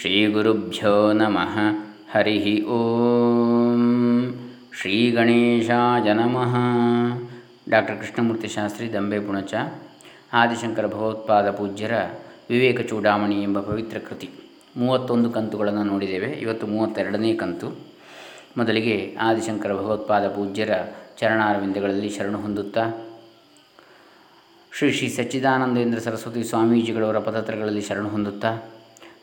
ಶ್ರೀಗುರುಭ್ಯೋ ನಮಃ ಹರಿ ಓಂ ಶ್ರೀ ಗಣೇಶಾಯ ನಮಃ ಡಾಕ್ಟರ್ ಕೃಷ್ಣಮೂರ್ತಿ ಶಾಸ್ತ್ರಿ ದಂಬೆ ಪುಣಚ ಆದಿಶಂಕರ ಭಗವತ್ಪಾದ ಪೂಜ್ಯರ ವಿವೇಕ ಚೂಡಾಮಣಿ ಎಂಬ ಪವಿತ್ರ ಕೃತಿ. ಮೂವತ್ತೊಂದು ಕಂತುಗಳನ್ನು ನೋಡಿದ್ದೇವೆ. ಇವತ್ತು ಮೂವತ್ತೆರಡನೇ ಕಂತು. ಮೊದಲಿಗೆ ಆದಿಶಂಕರ ಭಗವತ್ಪಾದ ಪೂಜ್ಯರ ಚರಣಾರವಿಂದಗಳಲ್ಲಿ ಶರಣು ಹೊಂದುತ್ತಾ, ಶ್ರೀ ಶ್ರೀ ಸಚ್ಚಿದಾನಂದೇಂದ್ರ ಸರಸ್ವತಿ ಸ್ವಾಮೀಜಿಗಳವರ ಪದತ್ರಗಳಲ್ಲಿ ಶರಣು ಹೊಂದುತ್ತಾ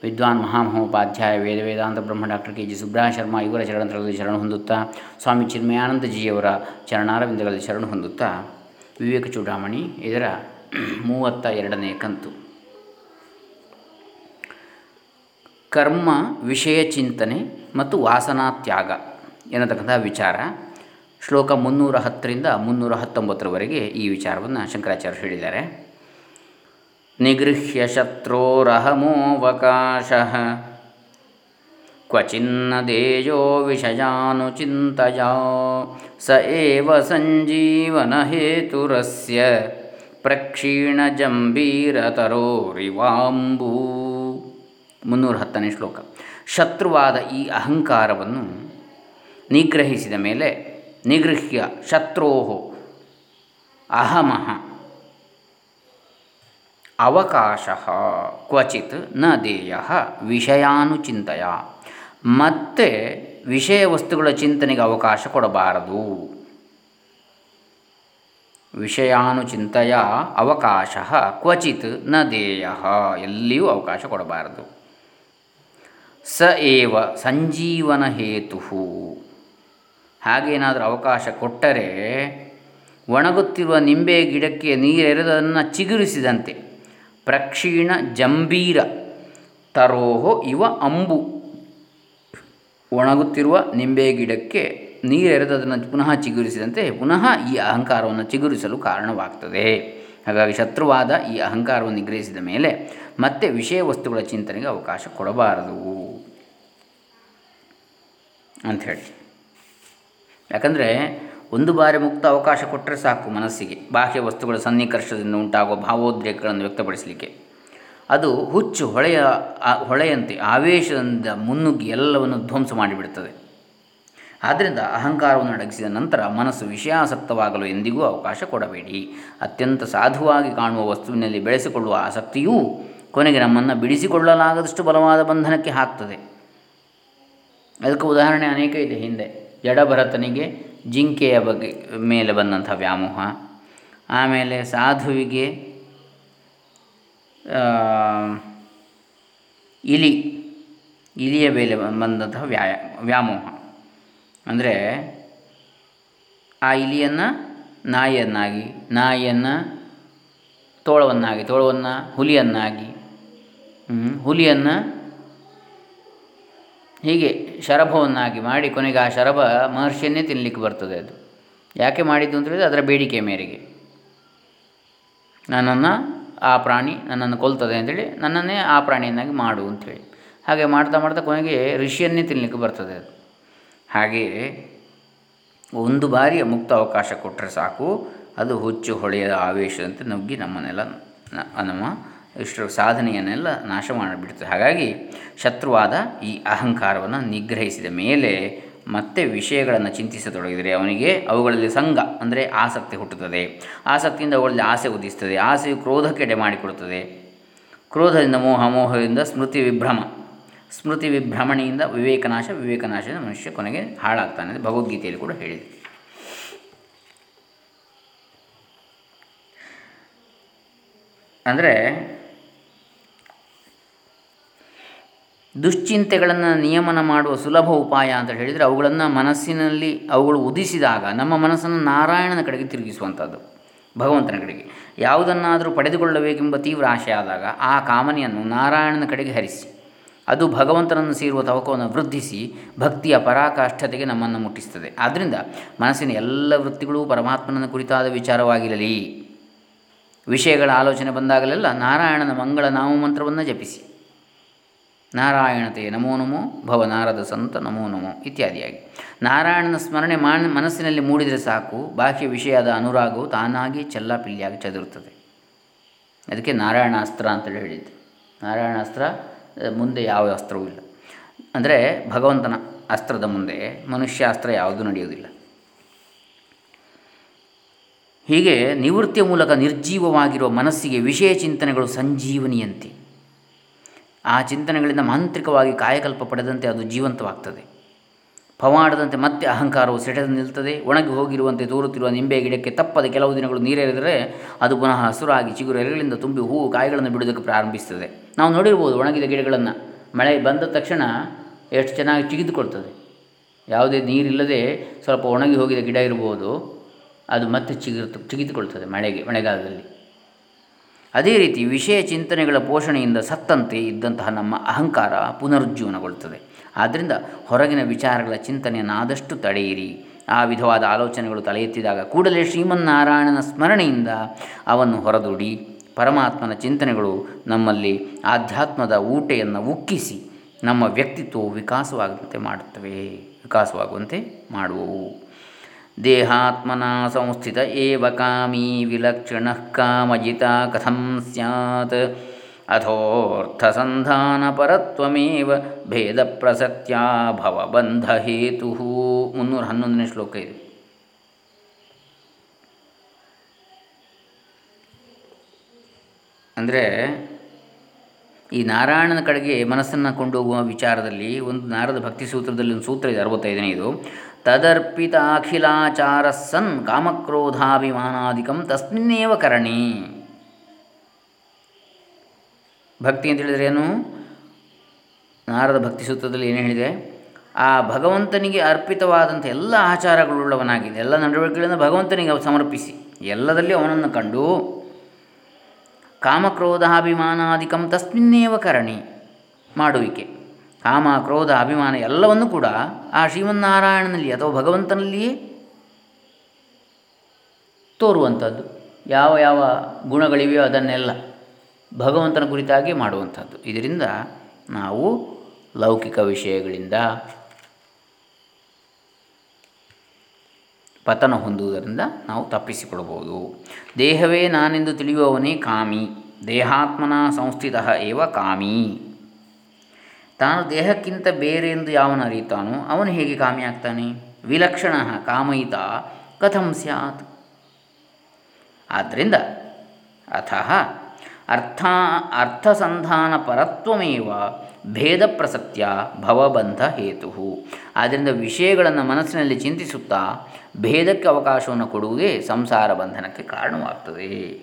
ವಿದ್ವಾನ್ ಮಹಾಮಹೋಪಾಧ್ಯಾಯ ವೇದ ವೇದಾಂತ ಬ್ರಹ್ಮ ಡಾಕ್ಟರ್ ಕೆ ಜಿ ಸುಬ್ರಹ ಶರ್ಮ ಇವರ ಚರಣತ್ರಗಳಲ್ಲಿ ಶರಣ ಹೊಂದುತ್ತಾ, ಸ್ವಾಮಿ ಚಿನ್ಮಯಾನಂದಜಿಯವರ ಚರಣಾರವಿಂದಗಳಲ್ಲಿ ಶರಣ ಹೊಂದುತ್ತಾ, ವಿವೇಕ ಚೂಡಾಮಣಿ ಇದರ ಮೂವತ್ತ ಎರಡನೇ ಕಂತು. ಕರ್ಮ, ವಿಷಯ ಚಿಂತನೆ ಮತ್ತು ವಾಸನಾ ತ್ಯಾಗ ಎನ್ನತಕ್ಕಂಥ ವಿಚಾರ. ಶ್ಲೋಕ ಮುನ್ನೂರ ಹತ್ತರಿಂದ ಮುನ್ನೂರ ಹತ್ತೊಂಬತ್ತರವರೆಗೆ ಈ ವಿಚಾರವನ್ನು ಶಂಕರಾಚಾರ್ಯರು ಹೇಳಿದ್ದಾರೆ. ನಿಗೃಹ್ಯ ಶತ್ರೋರಹಮೋವಕಾಶ. ಕ್ವಚಿನ್ನ ದೇಯೋ ವಿಷಯಾನುಚಿಂತೆಯ ಸ ಏವ ಸಂಜೀವನ ಹೇತುರಸ್ಯ ಪ್ರಕ್ಷೀಣಜಂಬೀರತರೋರಿವಾಂಬೂ ಮುನ್ನೂರ ಹತ್ತನೇ ಶ್ಲೋಕ. ಶತ್ರುವಾದ ಈ ಅಹಂಕಾರವನ್ನು ನಿಗ್ರಹಿಸಿದ ಮೇಲೆ ನಿಗೃಹ್ಯ ಶತ್ರೋ ಅಹಮಃ ಅವಕಾಶ ಕ್ವಚಿತ್ನ ದೇಯ ವಿಷಯಾನುಚಿಂತೆಯ. ಮತ್ತೆ ವಿಷಯ ವಸ್ತುಗಳ ಚಿಂತನೆಗೆ ಅವಕಾಶ ಕೊಡಬಾರದು. ವಿಷಯಾನುಚಿಂತೆಯ ಅವಕಾಶ ಕ್ವಚಿತ್ನ ದೇಯ ಎಲ್ಲಿಯೂ ಅವಕಾಶ ಕೊಡಬಾರದು. ಸ ಏವ ಸಂಜೀವನ ಹೇತು ಹಾಗೇನಾದರೂ ಅವಕಾಶ ಕೊಟ್ಟರೆ ಒಣಗುತ್ತಿರುವ ನಿಂಬೆ ಗಿಡಕ್ಕೆ ನೀರೆರೆದನ್ನು ಚಿಗುರಿಸಿದಂತೆ. ಪ್ರಕ್ಷೀಣ ಜಂಬೀರ ತರೋಹೋ ಇವ ಅಂಬು. ಒಣಗುತ್ತಿರುವ ನಿಂಬೆ ಗಿಡಕ್ಕೆ ನೀರೆರೆದು ಅದನ್ನು ಪುನಃ ಚಿಗುರಿಸಿದಂತೆ ಪುನಃ ಈ ಅಹಂಕಾರವನ್ನು ಚಿಗುರಿಸಲು ಕಾರಣವಾಗ್ತದೆ. ಹಾಗಾಗಿ ಶತ್ರುವಾದ ಈ ಅಹಂಕಾರವನ್ನು ನಿಗ್ರಹಿಸಿದ ಮೇಲೆ ಮತ್ತೆ ವಿಷಯ ವಸ್ತುಗಳ ಚಿಂತನೆಗೆ ಅವಕಾಶ ಕೊಡಬಾರದು ಅಂಥೇಳಿ ಯಾಕಂದರೆ ಒಂದು ಬಾರಿ ಮುಕ್ತ ಅವಕಾಶ ಕೊಟ್ಟರೆ ಸಾಕು ಮನಸ್ಸಿಗೆ. ಬಾಹ್ಯ ವಸ್ತುಗಳ ಸನ್ನಿಕರ್ಷದಿಂದ ಉಂಟಾಗುವ ಭಾವೋದ್ರೇಕಗಳನ್ನು ವ್ಯಕ್ತಪಡಿಸಲಿಕ್ಕೆ. ಅದು ಹುಚ್ಚು ಹೊಳೆಯ ಹೊಳೆಯಂತೆ ಆವೇಶದಿಂದ ಮುನ್ನುಗ್ಗಿ ಎಲ್ಲವನ್ನು ಧ್ವಂಸ ಮಾಡಿಬಿಡುತ್ತದೆ. ಆದ್ದರಿಂದ ಅಹಂಕಾರವನ್ನು ಅಡಗಿಸಿದ ನಂತರ ಮನಸ್ಸು ವಿಷಯಾಸಕ್ತವಾಗಲು ಎಂದಿಗೂ ಅವಕಾಶ ಕೊಡಬೇಡಿ. ಅತ್ಯಂತ ಸಾಧುವಾಗಿ ಕಾಣುವ ವಸ್ತುವಿನಲ್ಲಿ ಬೆಳೆಸಿಕೊಳ್ಳುವ ಆಸಕ್ತಿಯೂ ಕೊನೆಗೆ ನಮ್ಮನ್ನು ಬಿಡಿಸಿಕೊಳ್ಳಲಾಗದಷ್ಟು ಬಲವಾದ ಬಂಧನಕ್ಕೆ ಹಾಕ್ತದೆ. ಅದಕ್ಕೆ ಉದಾಹರಣೆ ಅನೇಕ ಇದೆ ಹಿಂದೆ. ಜಡಭರತನಿಗೆ ಜಿಂಕೆಯ ಬಗ್ಗೆ ಮೇಲೆ ಬಂದಂಥ ವ್ಯಾಮೋಹ. ಆಮೇಲೆ ಸಾಧುವಿಗೆ ಇಲಿ, ಇಲಿಯ ಮೇಲೆ ಬಂದಂತಹ ವ್ಯಾಯ, ವ್ಯಾಮೋಹ. ಅಂದರೆ ಆ ಇಲಿಯನ್ನು ನಾಯಿಯನ್ನಾಗಿ, ನಾಯಿಯನ್ನು ತೋಳವನ್ನಾಗಿ, ತೋಳವನ್ನು ಹುಲಿಯನ್ನಾಗಿ ಹುಲಿಯನ್ನು ಹೀಗೆ ಶರಭವನ್ನಾಗಿ ಮಾಡಿ ಕೊನೆಗೆ ಆ ಶರಭ ಮಹರ್ಷಿಯನ್ನೇ ತಿನ್ನಲಿಕ್ಕೆ ಬರ್ತದೆ ಅದು. ಯಾಕೆ ಮಾಡಿದ್ದು ಅಂತ ಹೇಳಿದರೆ ಅದರ ಬೇಡಿಕೆ ಮೇರೆಗೆ. ನನ್ನನ್ನು ಆ ಪ್ರಾಣಿ ನನ್ನನ್ನು ಕೊಲ್ತದೆ ಅಂತೇಳಿ ನನ್ನನ್ನೇ ಆ ಪ್ರಾಣಿಯನ್ನಾಗಿ ಮಾಡು ಅಂಥೇಳಿ ಹಾಗೆ ಮಾಡ್ತಾ ಮಾಡ್ತಾ ಕೊನೆಗೆ ಋಷಿಯನ್ನೇ ತಿನ್ನಲಿಕ್ಕೆ ಬರ್ತದೆ ಅದು. ಹಾಗೆಯೇ ಒಂದು ಬಾರಿಯ ಮುಕ್ತ ಅವಕಾಶ ಕೊಟ್ಟರೆ ಸಾಕು. ಅದು ಹುಚ್ಚು ಹೊಳೆಯದ ಆವೇಶದಂತೆ ನುಗ್ಗಿ ನಮ್ಮನ್ನೆಲ್ಲ ನಮ್ಮ ಇಷ್ಟು ಸಾಧನೆಯನ್ನೆಲ್ಲ ನಾಶ ಮಾಡಿಬಿಡ್ತದೆ. ಹಾಗಾಗಿ ಶತ್ರುವಾದ ಈ ಅಹಂಕಾರವನ್ನು ನಿಗ್ರಹಿಸಿದ ಮೇಲೆ ಮತ್ತೆ ವಿಷಯಗಳನ್ನು ಚಿಂತಿಸತೊಡಗಿದರೆ ಅವನಿಗೆ ಅವುಗಳಲ್ಲಿ ಸಂಘ ಅಂದರೆ ಆಸಕ್ತಿ ಹುಟ್ಟುತ್ತದೆ. ಆಸಕ್ತಿಯಿಂದ ಅವುಗಳಲ್ಲಿ ಆಸೆ ಉದಿಸ್ತದೆ. ಆಸೆಯು ಕ್ರೋಧಕ್ಕೆ ಮಾಡಿಕೊಡುತ್ತದೆ. ಕ್ರೋಧದಿಂದ, ಮೋಹ, ಮೋಹದಿಂದ ಸ್ಮೃತಿ ವಿಭ್ರಮ. ಸ್ಮೃತಿ ವಿಭ್ರಮಣೆಯಿಂದ ವಿವೇಕನಾಶ, ವಿವೇಕನಾಶದಿಂದ ಮನುಷ್ಯ ಕೊನೆಗೆ ಹಾಳಾಗ್ತಾನೆ ಅಂತ ಭಗವದ್ಗೀತೆಯಲ್ಲಿ ಕೂಡ ಹೇಳಿದೆ. ಅಂದರೆ ದುಶ್ಚಿಂತೆಗಳನ್ನು ನಿಯಮನ ಮಾಡುವ ಸುಲಭ ಉಪಾಯ ಅಂತ ಹೇಳಿದರೆ ಅವುಗಳನ್ನು ಮನಸ್ಸಿನಲ್ಲಿ ಅವುಗಳು ಉದಿಸಿದಾಗ ನಮ್ಮ ಮನಸ್ಸನ್ನು ನಾರಾಯಣನ ಕಡೆಗೆ ತಿರುಗಿಸುವಂಥದ್ದು, ಭಗವಂತನ ಕಡೆಗೆ. ಯಾವುದನ್ನಾದರೂ ಪಡೆದುಕೊಳ್ಳಬೇಕೆಂಬ ತೀವ್ರ ಆಶೆ ಆದಾಗ ಆ ಕಾಮನೆಯನ್ನು ನಾರಾಯಣನ ಕಡೆಗೆ ಹರಿಸಿ, ಅದು ಭಗವಂತನನ್ನು ಸೇರುವ ತವಕವನ್ನು ವೃದ್ಧಿಸಿ ಭಕ್ತಿಯ ಪರಾಕಾಷ್ಠತೆಗೆ ನಮ್ಮನ್ನು ಮುಟ್ಟಿಸ್ತದೆ. ಆದ್ದರಿಂದ ಮನಸ್ಸಿನ ಎಲ್ಲ ವೃತ್ತಿಗಳು ಪರಮಾತ್ಮನ ಕುರಿತಾದ ವಿಚಾರವಾಗಿರಲಿ. ವಿಷಯಗಳ ಆಲೋಚನೆ ಬಂದಾಗಲೆಲ್ಲ ನಾರಾಯಣನ ಮಂಗಳ ನಾಮಮಂತ್ರವನ್ನು ಜಪಿಸಿ. ನಾರಾಯಣತೆ ನಮೋ ನಮೋ ಭವ ನಾರದ ಸಂತ ನಮೋ ನಮೋ ಇತ್ಯಾದಿಯಾಗಿ. ನಾರಾಯಣನ ಸ್ಮರಣೆ ಮಾ, ಮನಸ್ಸಿನಲ್ಲಿ ಮೂಡಿದರೆ ಸಾಕು, ಬಾಹ್ಯ ವಿಷಯದ ಅನುರಾಗವು ತಾನಾಗಿ ಚೆಲ್ಲಾಪಿಲ್ಲಿಯಾಗಿ ಚದುರುತ್ತದೆ. ಅದಕ್ಕೆ ನಾರಾಯಣಾಸ್ತ್ರ ಅಂತೇಳಿ ಹೇಳಿದ್ದು. ನಾರಾಯಣಾಸ್ತ್ರ ಮುಂದೆ ಯಾವ ಅಸ್ತ್ರವೂ ಇಲ್ಲ. ಅಂದರೆ ಭಗವಂತನ ಅಸ್ತ್ರದ ಮುಂದೆ ಮನುಷ್ಯ ಅಸ್ತ್ರ ಯಾವುದೂ ನಡೆಯುವುದಿಲ್ಲ. ಹೀಗೆ ನಿವೃತ್ತಿಯ ಮೂಲಕ ನಿರ್ಜೀವವಾಗಿರುವ ಮನಸ್ಸಿಗೆ ವಿಷಯ ಚಿಂತನೆಗಳು ಸಂಜೀವನಿಯಂತೆ. ಆ ಚಿಂತನೆಗಳಿಂದ ಮಾಂತ್ರಿಕವಾಗಿ ಕಾಯಕಲ್ಪ ಪಡೆದಂತೆ ಅದು ಜೀವಂತವಾಗ್ತದೆ. ಪವಾಡದಂತೆ ಮತ್ತೆ ಅಹಂಕಾರವು ಸೆಟೆದು ನಿಲ್ತದೆ, ಒಣಗಿ ಹೋಗಿರುವಂತೆ ತೋರುತ್ತಿರುವ ನಿಂಬೆ ಗಿಡಕ್ಕೆ ತಪ್ಪದೆ ಕೆಲವು ದಿನಗಳು ನೀರೆರೆದರೆ ಅದು ಪುನಃ ಹಸುರಾಗಿ ಚಿಗುರು ಎಲೆಗಳಿಂದ ತುಂಬಿ ಹೂವು ಕಾಯಿಗಳನ್ನು ಬಿಡುವುದಕ್ಕೆ ಪ್ರಾರಂಭಿಸ್ತದೆ. ನಾವು ನೋಡಿರ್ಬೋದು ಒಣಗಿದ ಗಿಡಗಳನ್ನು, ಮಳೆ ಬಂದ ತಕ್ಷಣ ಎಷ್ಟು ಚೆನ್ನಾಗಿ ಚಿಗಿದುಕೊಳ್ತದೆ. ಯಾವುದೇ ನೀರಿಲ್ಲದೆ ಸ್ವಲ್ಪ ಒಣಗಿ ಹೋಗಿದ ಗಿಡ ಇರ್ಬೋದು, ಅದು ಮತ್ತೆ ಚಿಗಿರ್ತು, ಚಿಗಿದುಕೊಳ್ತದೆ ಮಳೆಗೆ, ಮಳೆಗಾಲದಲ್ಲಿ. ಅದೇ ರೀತಿ ವಿಷಯ ಚಿಂತನೆಗಳ ಪೋಷಣೆಯಿಂದ ಸತ್ತಂತೆ ಇದ್ದಂತಹ ನಮ್ಮ ಅಹಂಕಾರ ಪುನರುಜ್ಜೀವನಗೊಳ್ಳುತ್ತದೆ. ಆದ್ದರಿಂದ ಹೊರಗಿನ ವಿಚಾರಗಳ ಚಿಂತನೆಯನ್ನು ಆದಷ್ಟು ತಡೆಯಿರಿ. ಆ ವಿಧವಾದ ಆಲೋಚನೆಗಳು ತಲೆ ಎತ್ತಿದಾಗ ಕೂಡಲೇ ಶ್ರೀಮನ್ನಾರಾಯಣನ ಸ್ಮರಣೆಯಿಂದ ಅವನ್ನು ಹೊರದೂಡಿ. ಪರಮಾತ್ಮನ ಚಿಂತನೆಗಳು ನಮ್ಮಲ್ಲಿ ಆಧ್ಯಾತ್ಮದ ಊಟೆಯನ್ನು ಉಕ್ಕಿಸಿ ನಮ್ಮ ವ್ಯಕ್ತಿತ್ವವು ವಿಕಾಸವಾಗುವಂತೆ ಮಾಡುತ್ತವೆ. ವಿಕಾಸವಾಗುವಂತೆ ಮಾಡುವವು. ದೇಹಾತ್ಮನ ಸಂಸ್ಥಿತ ಏವ ಕಾಮೀ ವಿಲಕ್ಷಣ ಕಾಮಜಿತ ಕಥಂ ಸ್ಯಾತ್ ಅಥೋರ್ಥಸಂಧಾನಪರತ್ವಮೇವ ಭೇದ ಪ್ರಸಕ್ತ್ಯಾ ಭವಬಂಧಹೇತು ಮುನ್ನೂರ ಹನ್ನೊಂದನೇ ಶ್ಲೋಕ ಇದೆ ಅಂದರೆ ಈ ನಾರಾಯಣನ ಕಡೆಗೆ ಮನಸ್ಸನ್ನು ಕೊಂಡೋಗುವ ವಿಚಾರದಲ್ಲಿ ಒಂದು ನಾರದ ಭಕ್ತಿ ಸೂತ್ರದಲ್ಲಿ ಒಂದು ಸೂತ್ರ ಇದೆ, ಅರವತ್ತೈದನೇ ಇದು. ತದರ್ಪಿತ ಅಖಿಲಾಚಾರ ಸನ್ ಕಾಮಕ್ರೋಧಾಭಿಮಾನಾಧಿಕಂ ತಸ್ಮಿನ್ನೇವ ಕರಣಿ. ಭಕ್ತಿ ಅಂತ ಹೇಳಿದರೆ ಏನು? ನಾರದ ಭಕ್ತಿ ಸೂತ್ರದಲ್ಲಿ ಏನು ಹೇಳಿದೆ? ಆ ಭಗವಂತನಿಗೆ ಅರ್ಪಿತವಾದಂಥ ಎಲ್ಲ ಆಚಾರಗಳುಳ್ಳವನಾಗಿದೆ. ಎಲ್ಲ ನಡವಳಿಕೆಗಳನ್ನು ಭಗವಂತನಿಗೆ ಸಮರ್ಪಿಸಿ. ಎಲ್ಲದಲ್ಲಿ ಅವನನ್ನು ಕಂಡು ಕಾಮಕ್ರೋಧಾಭಿಮಾನಾದಿಕಂ ತಸ್ಮಿನ್ನೇವ ಕರಣಿ ಮಾಡುವಿಕೆ. ಕಾಮ ಕ್ರೋಧ ಅಭಿಮಾನ ಎಲ್ಲವನ್ನು ಕೂಡ ಆ ಶ್ರೀಮನ್ನಾರಾಯಣನಲ್ಲಿ ಅಥವಾ ಭಗವಂತನಲ್ಲಿಯೇ ತೋರುವಂಥದ್ದು. ಯಾವ ಯಾವ ಗುಣಗಳಿವೆಯೋ ಅದನ್ನೆಲ್ಲ ಭಗವಂತನ ಕುರಿತಾಗಿ ಮಾಡುವಂಥದ್ದು. ಇದರಿಂದ ನಾವು ಲೌಕಿಕ ವಿಷಯಗಳಿಂದ ಪತನ ಹೊಂದುವುದರಿಂದ ನಾವು ತಪ್ಪಿಸಿಕೊಳ್ಬೋದು ದೇಹವೇ ನಾನೆಂದು ತಿಳಿಯುವವನೇ ಕಾಮಿ, ದೇಹಾತ್ಮನ ಸಂಸ್ಥಿತ ಏವ ಕಾಮಿ. ತಾನು ದೇಹಕ್ಕಿಂತ ಬೇರೆ ಎಂದು ಯಾವನ ಅರಿತಾನೋ ಅವನು ಹೇಗೆ ಕಾಮಿ ಆಗ್ತಾನೆ? ವಿಲಕ್ಷಣ ಕಾಮಯಿತ ಕಥಂ ಸ್ಯಾತ್. ಆದ್ದರಿಂದ ಅಥಃ ಅರ್ಥ ಅರ್ಥಸಂಧಾನ ಪರತ್ವಮೇವ ಭೇದ ಪ್ರಸಕ್ತಿಯ ಭವಬಂಧ ಹೇತು ಆದ್ದರಿಂದ ವಿಷಯಗಳನ್ನು ಮನಸ್ಸಿನಲ್ಲಿ ಚಿಂತಿಸುತ್ತಾ ಭೇದಕ್ಕೆ ಅವಕಾಶವನ್ನು ಕೊಡುವುದೇ ಸಂಸಾರ ಬಂಧನಕ್ಕೆ ಕಾರಣವಾಗ್ತದೆ.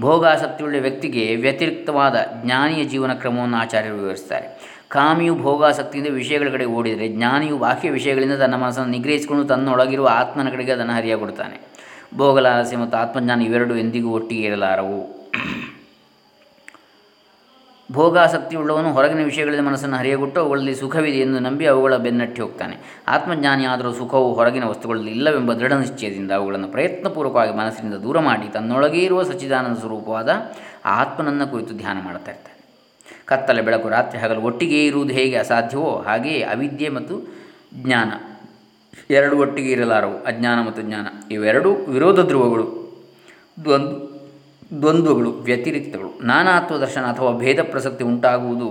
ಭೋಗಾಸಕ್ತಿಯುಳ್ಳ ವ್ಯಕ್ತಿಗೆ ವ್ಯತಿರಿಕ್ತವಾದ ಜ್ಞಾನಿಯ ಜೀವನ ಕ್ರಮವನ್ನು ಆಚಾರ್ಯರು ವಿವರಿಸ್ತಾರೆ ಕಾಮಿಯು ಭೋಗಾಸಕ್ತಿಯಿಂದ ವಿಷಯಗಳ ಕಡೆ ಓಡಿದರೆ ಜ್ಞಾನಿಯು ಬಾಹ್ಯ ವಿಷಯಗಳಿಂದ ತನ್ನ ಮನಸ್ಸನ್ನು ನಿಗ್ರಹಿಸಿಕೊಂಡು ತನ್ನೊಳಗಿರುವ ಆತ್ಮನ ಕಡೆಗೆ ಅದನ್ನು ಹರಿಯಾಗೊಡ್ತಾನೆ ಭೋಗಲಾಲಸ್ಯ ಮತ್ತು ಆತ್ಮಜ್ಞಾನ ಇವೆರಡು ಎಂದಿಗೂ ಒಟ್ಟಿಗೆ ಇರಲಾರವು. ಭೋಗಾಸಕ್ತಿ ಉಳ್ಳವನು ಹೊರಗಿನ ವಿಷಯಗಳಲ್ಲಿ ಮನಸ್ಸನ್ನು ಹರಿಯಗುಟ್ಟು ಅವುಗಳಲ್ಲಿ ಸುಖವಿದೆ ಎಂದು ನಂಬಿ ಅವುಗಳ ಬೆನ್ನಟ್ಟಿ ಹೋಗ್ತಾನೆ. ಆತ್ಮಜ್ಞಾನಿ ಆದರೂ ಸುಖವು ಹೊರಗಿನ ವಸ್ತುಗಳಲ್ಲಿ ಇಲ್ಲವೆಂಬ ದೃಢ ನಿಶ್ಚಯದಿಂದ ಅವುಗಳನ್ನು ಪ್ರಯತ್ನಪೂರ್ವಕವಾಗಿ ಮನಸ್ಸಿನಿಂದ ದೂರ ಮಾಡಿ ತನ್ನೊಳಗೇ ಇರುವ ಸಚ್ಚಿದಾನಂದ ಸ್ವರೂಪವಾದ ಆತ್ಮನನ್ನು ಕುರಿತು ಧ್ಯಾನ ಮಾಡ್ತಾ ಇರ್ತಾನೆ. ಕತ್ತಲೆ ಬೆಳಕು ರಾತ್ರಿ ಹಗಲು ಒಟ್ಟಿಗೆ ಇರುವುದು ಹೇಗೆ ಅಸಾಧ್ಯವೋ ಹಾಗೆಯೇ ಅವಿದ್ಯೆ ಮತ್ತು ಜ್ಞಾನ. ಎರಡು ಒಟ್ಟಿಗೆ ಇರಲಾರವು, ಅಜ್ಞಾನ ಮತ್ತು ಜ್ಞಾನ. ಇವೆರಡೂ ವಿರೋಧ ಧ್ರುವಗಳು, ದ್ವಂದ್, ದ್ವಂದ್ವಗಳು, ವ್ಯತಿರಿಕ್ತಗಳು. ನಾನಾತ್ವ ದರ್ಶನ ಅಥವಾ ಭೇದ ಪ್ರಸಕ್ತಿ ಉಂಟಾಗುವುದು,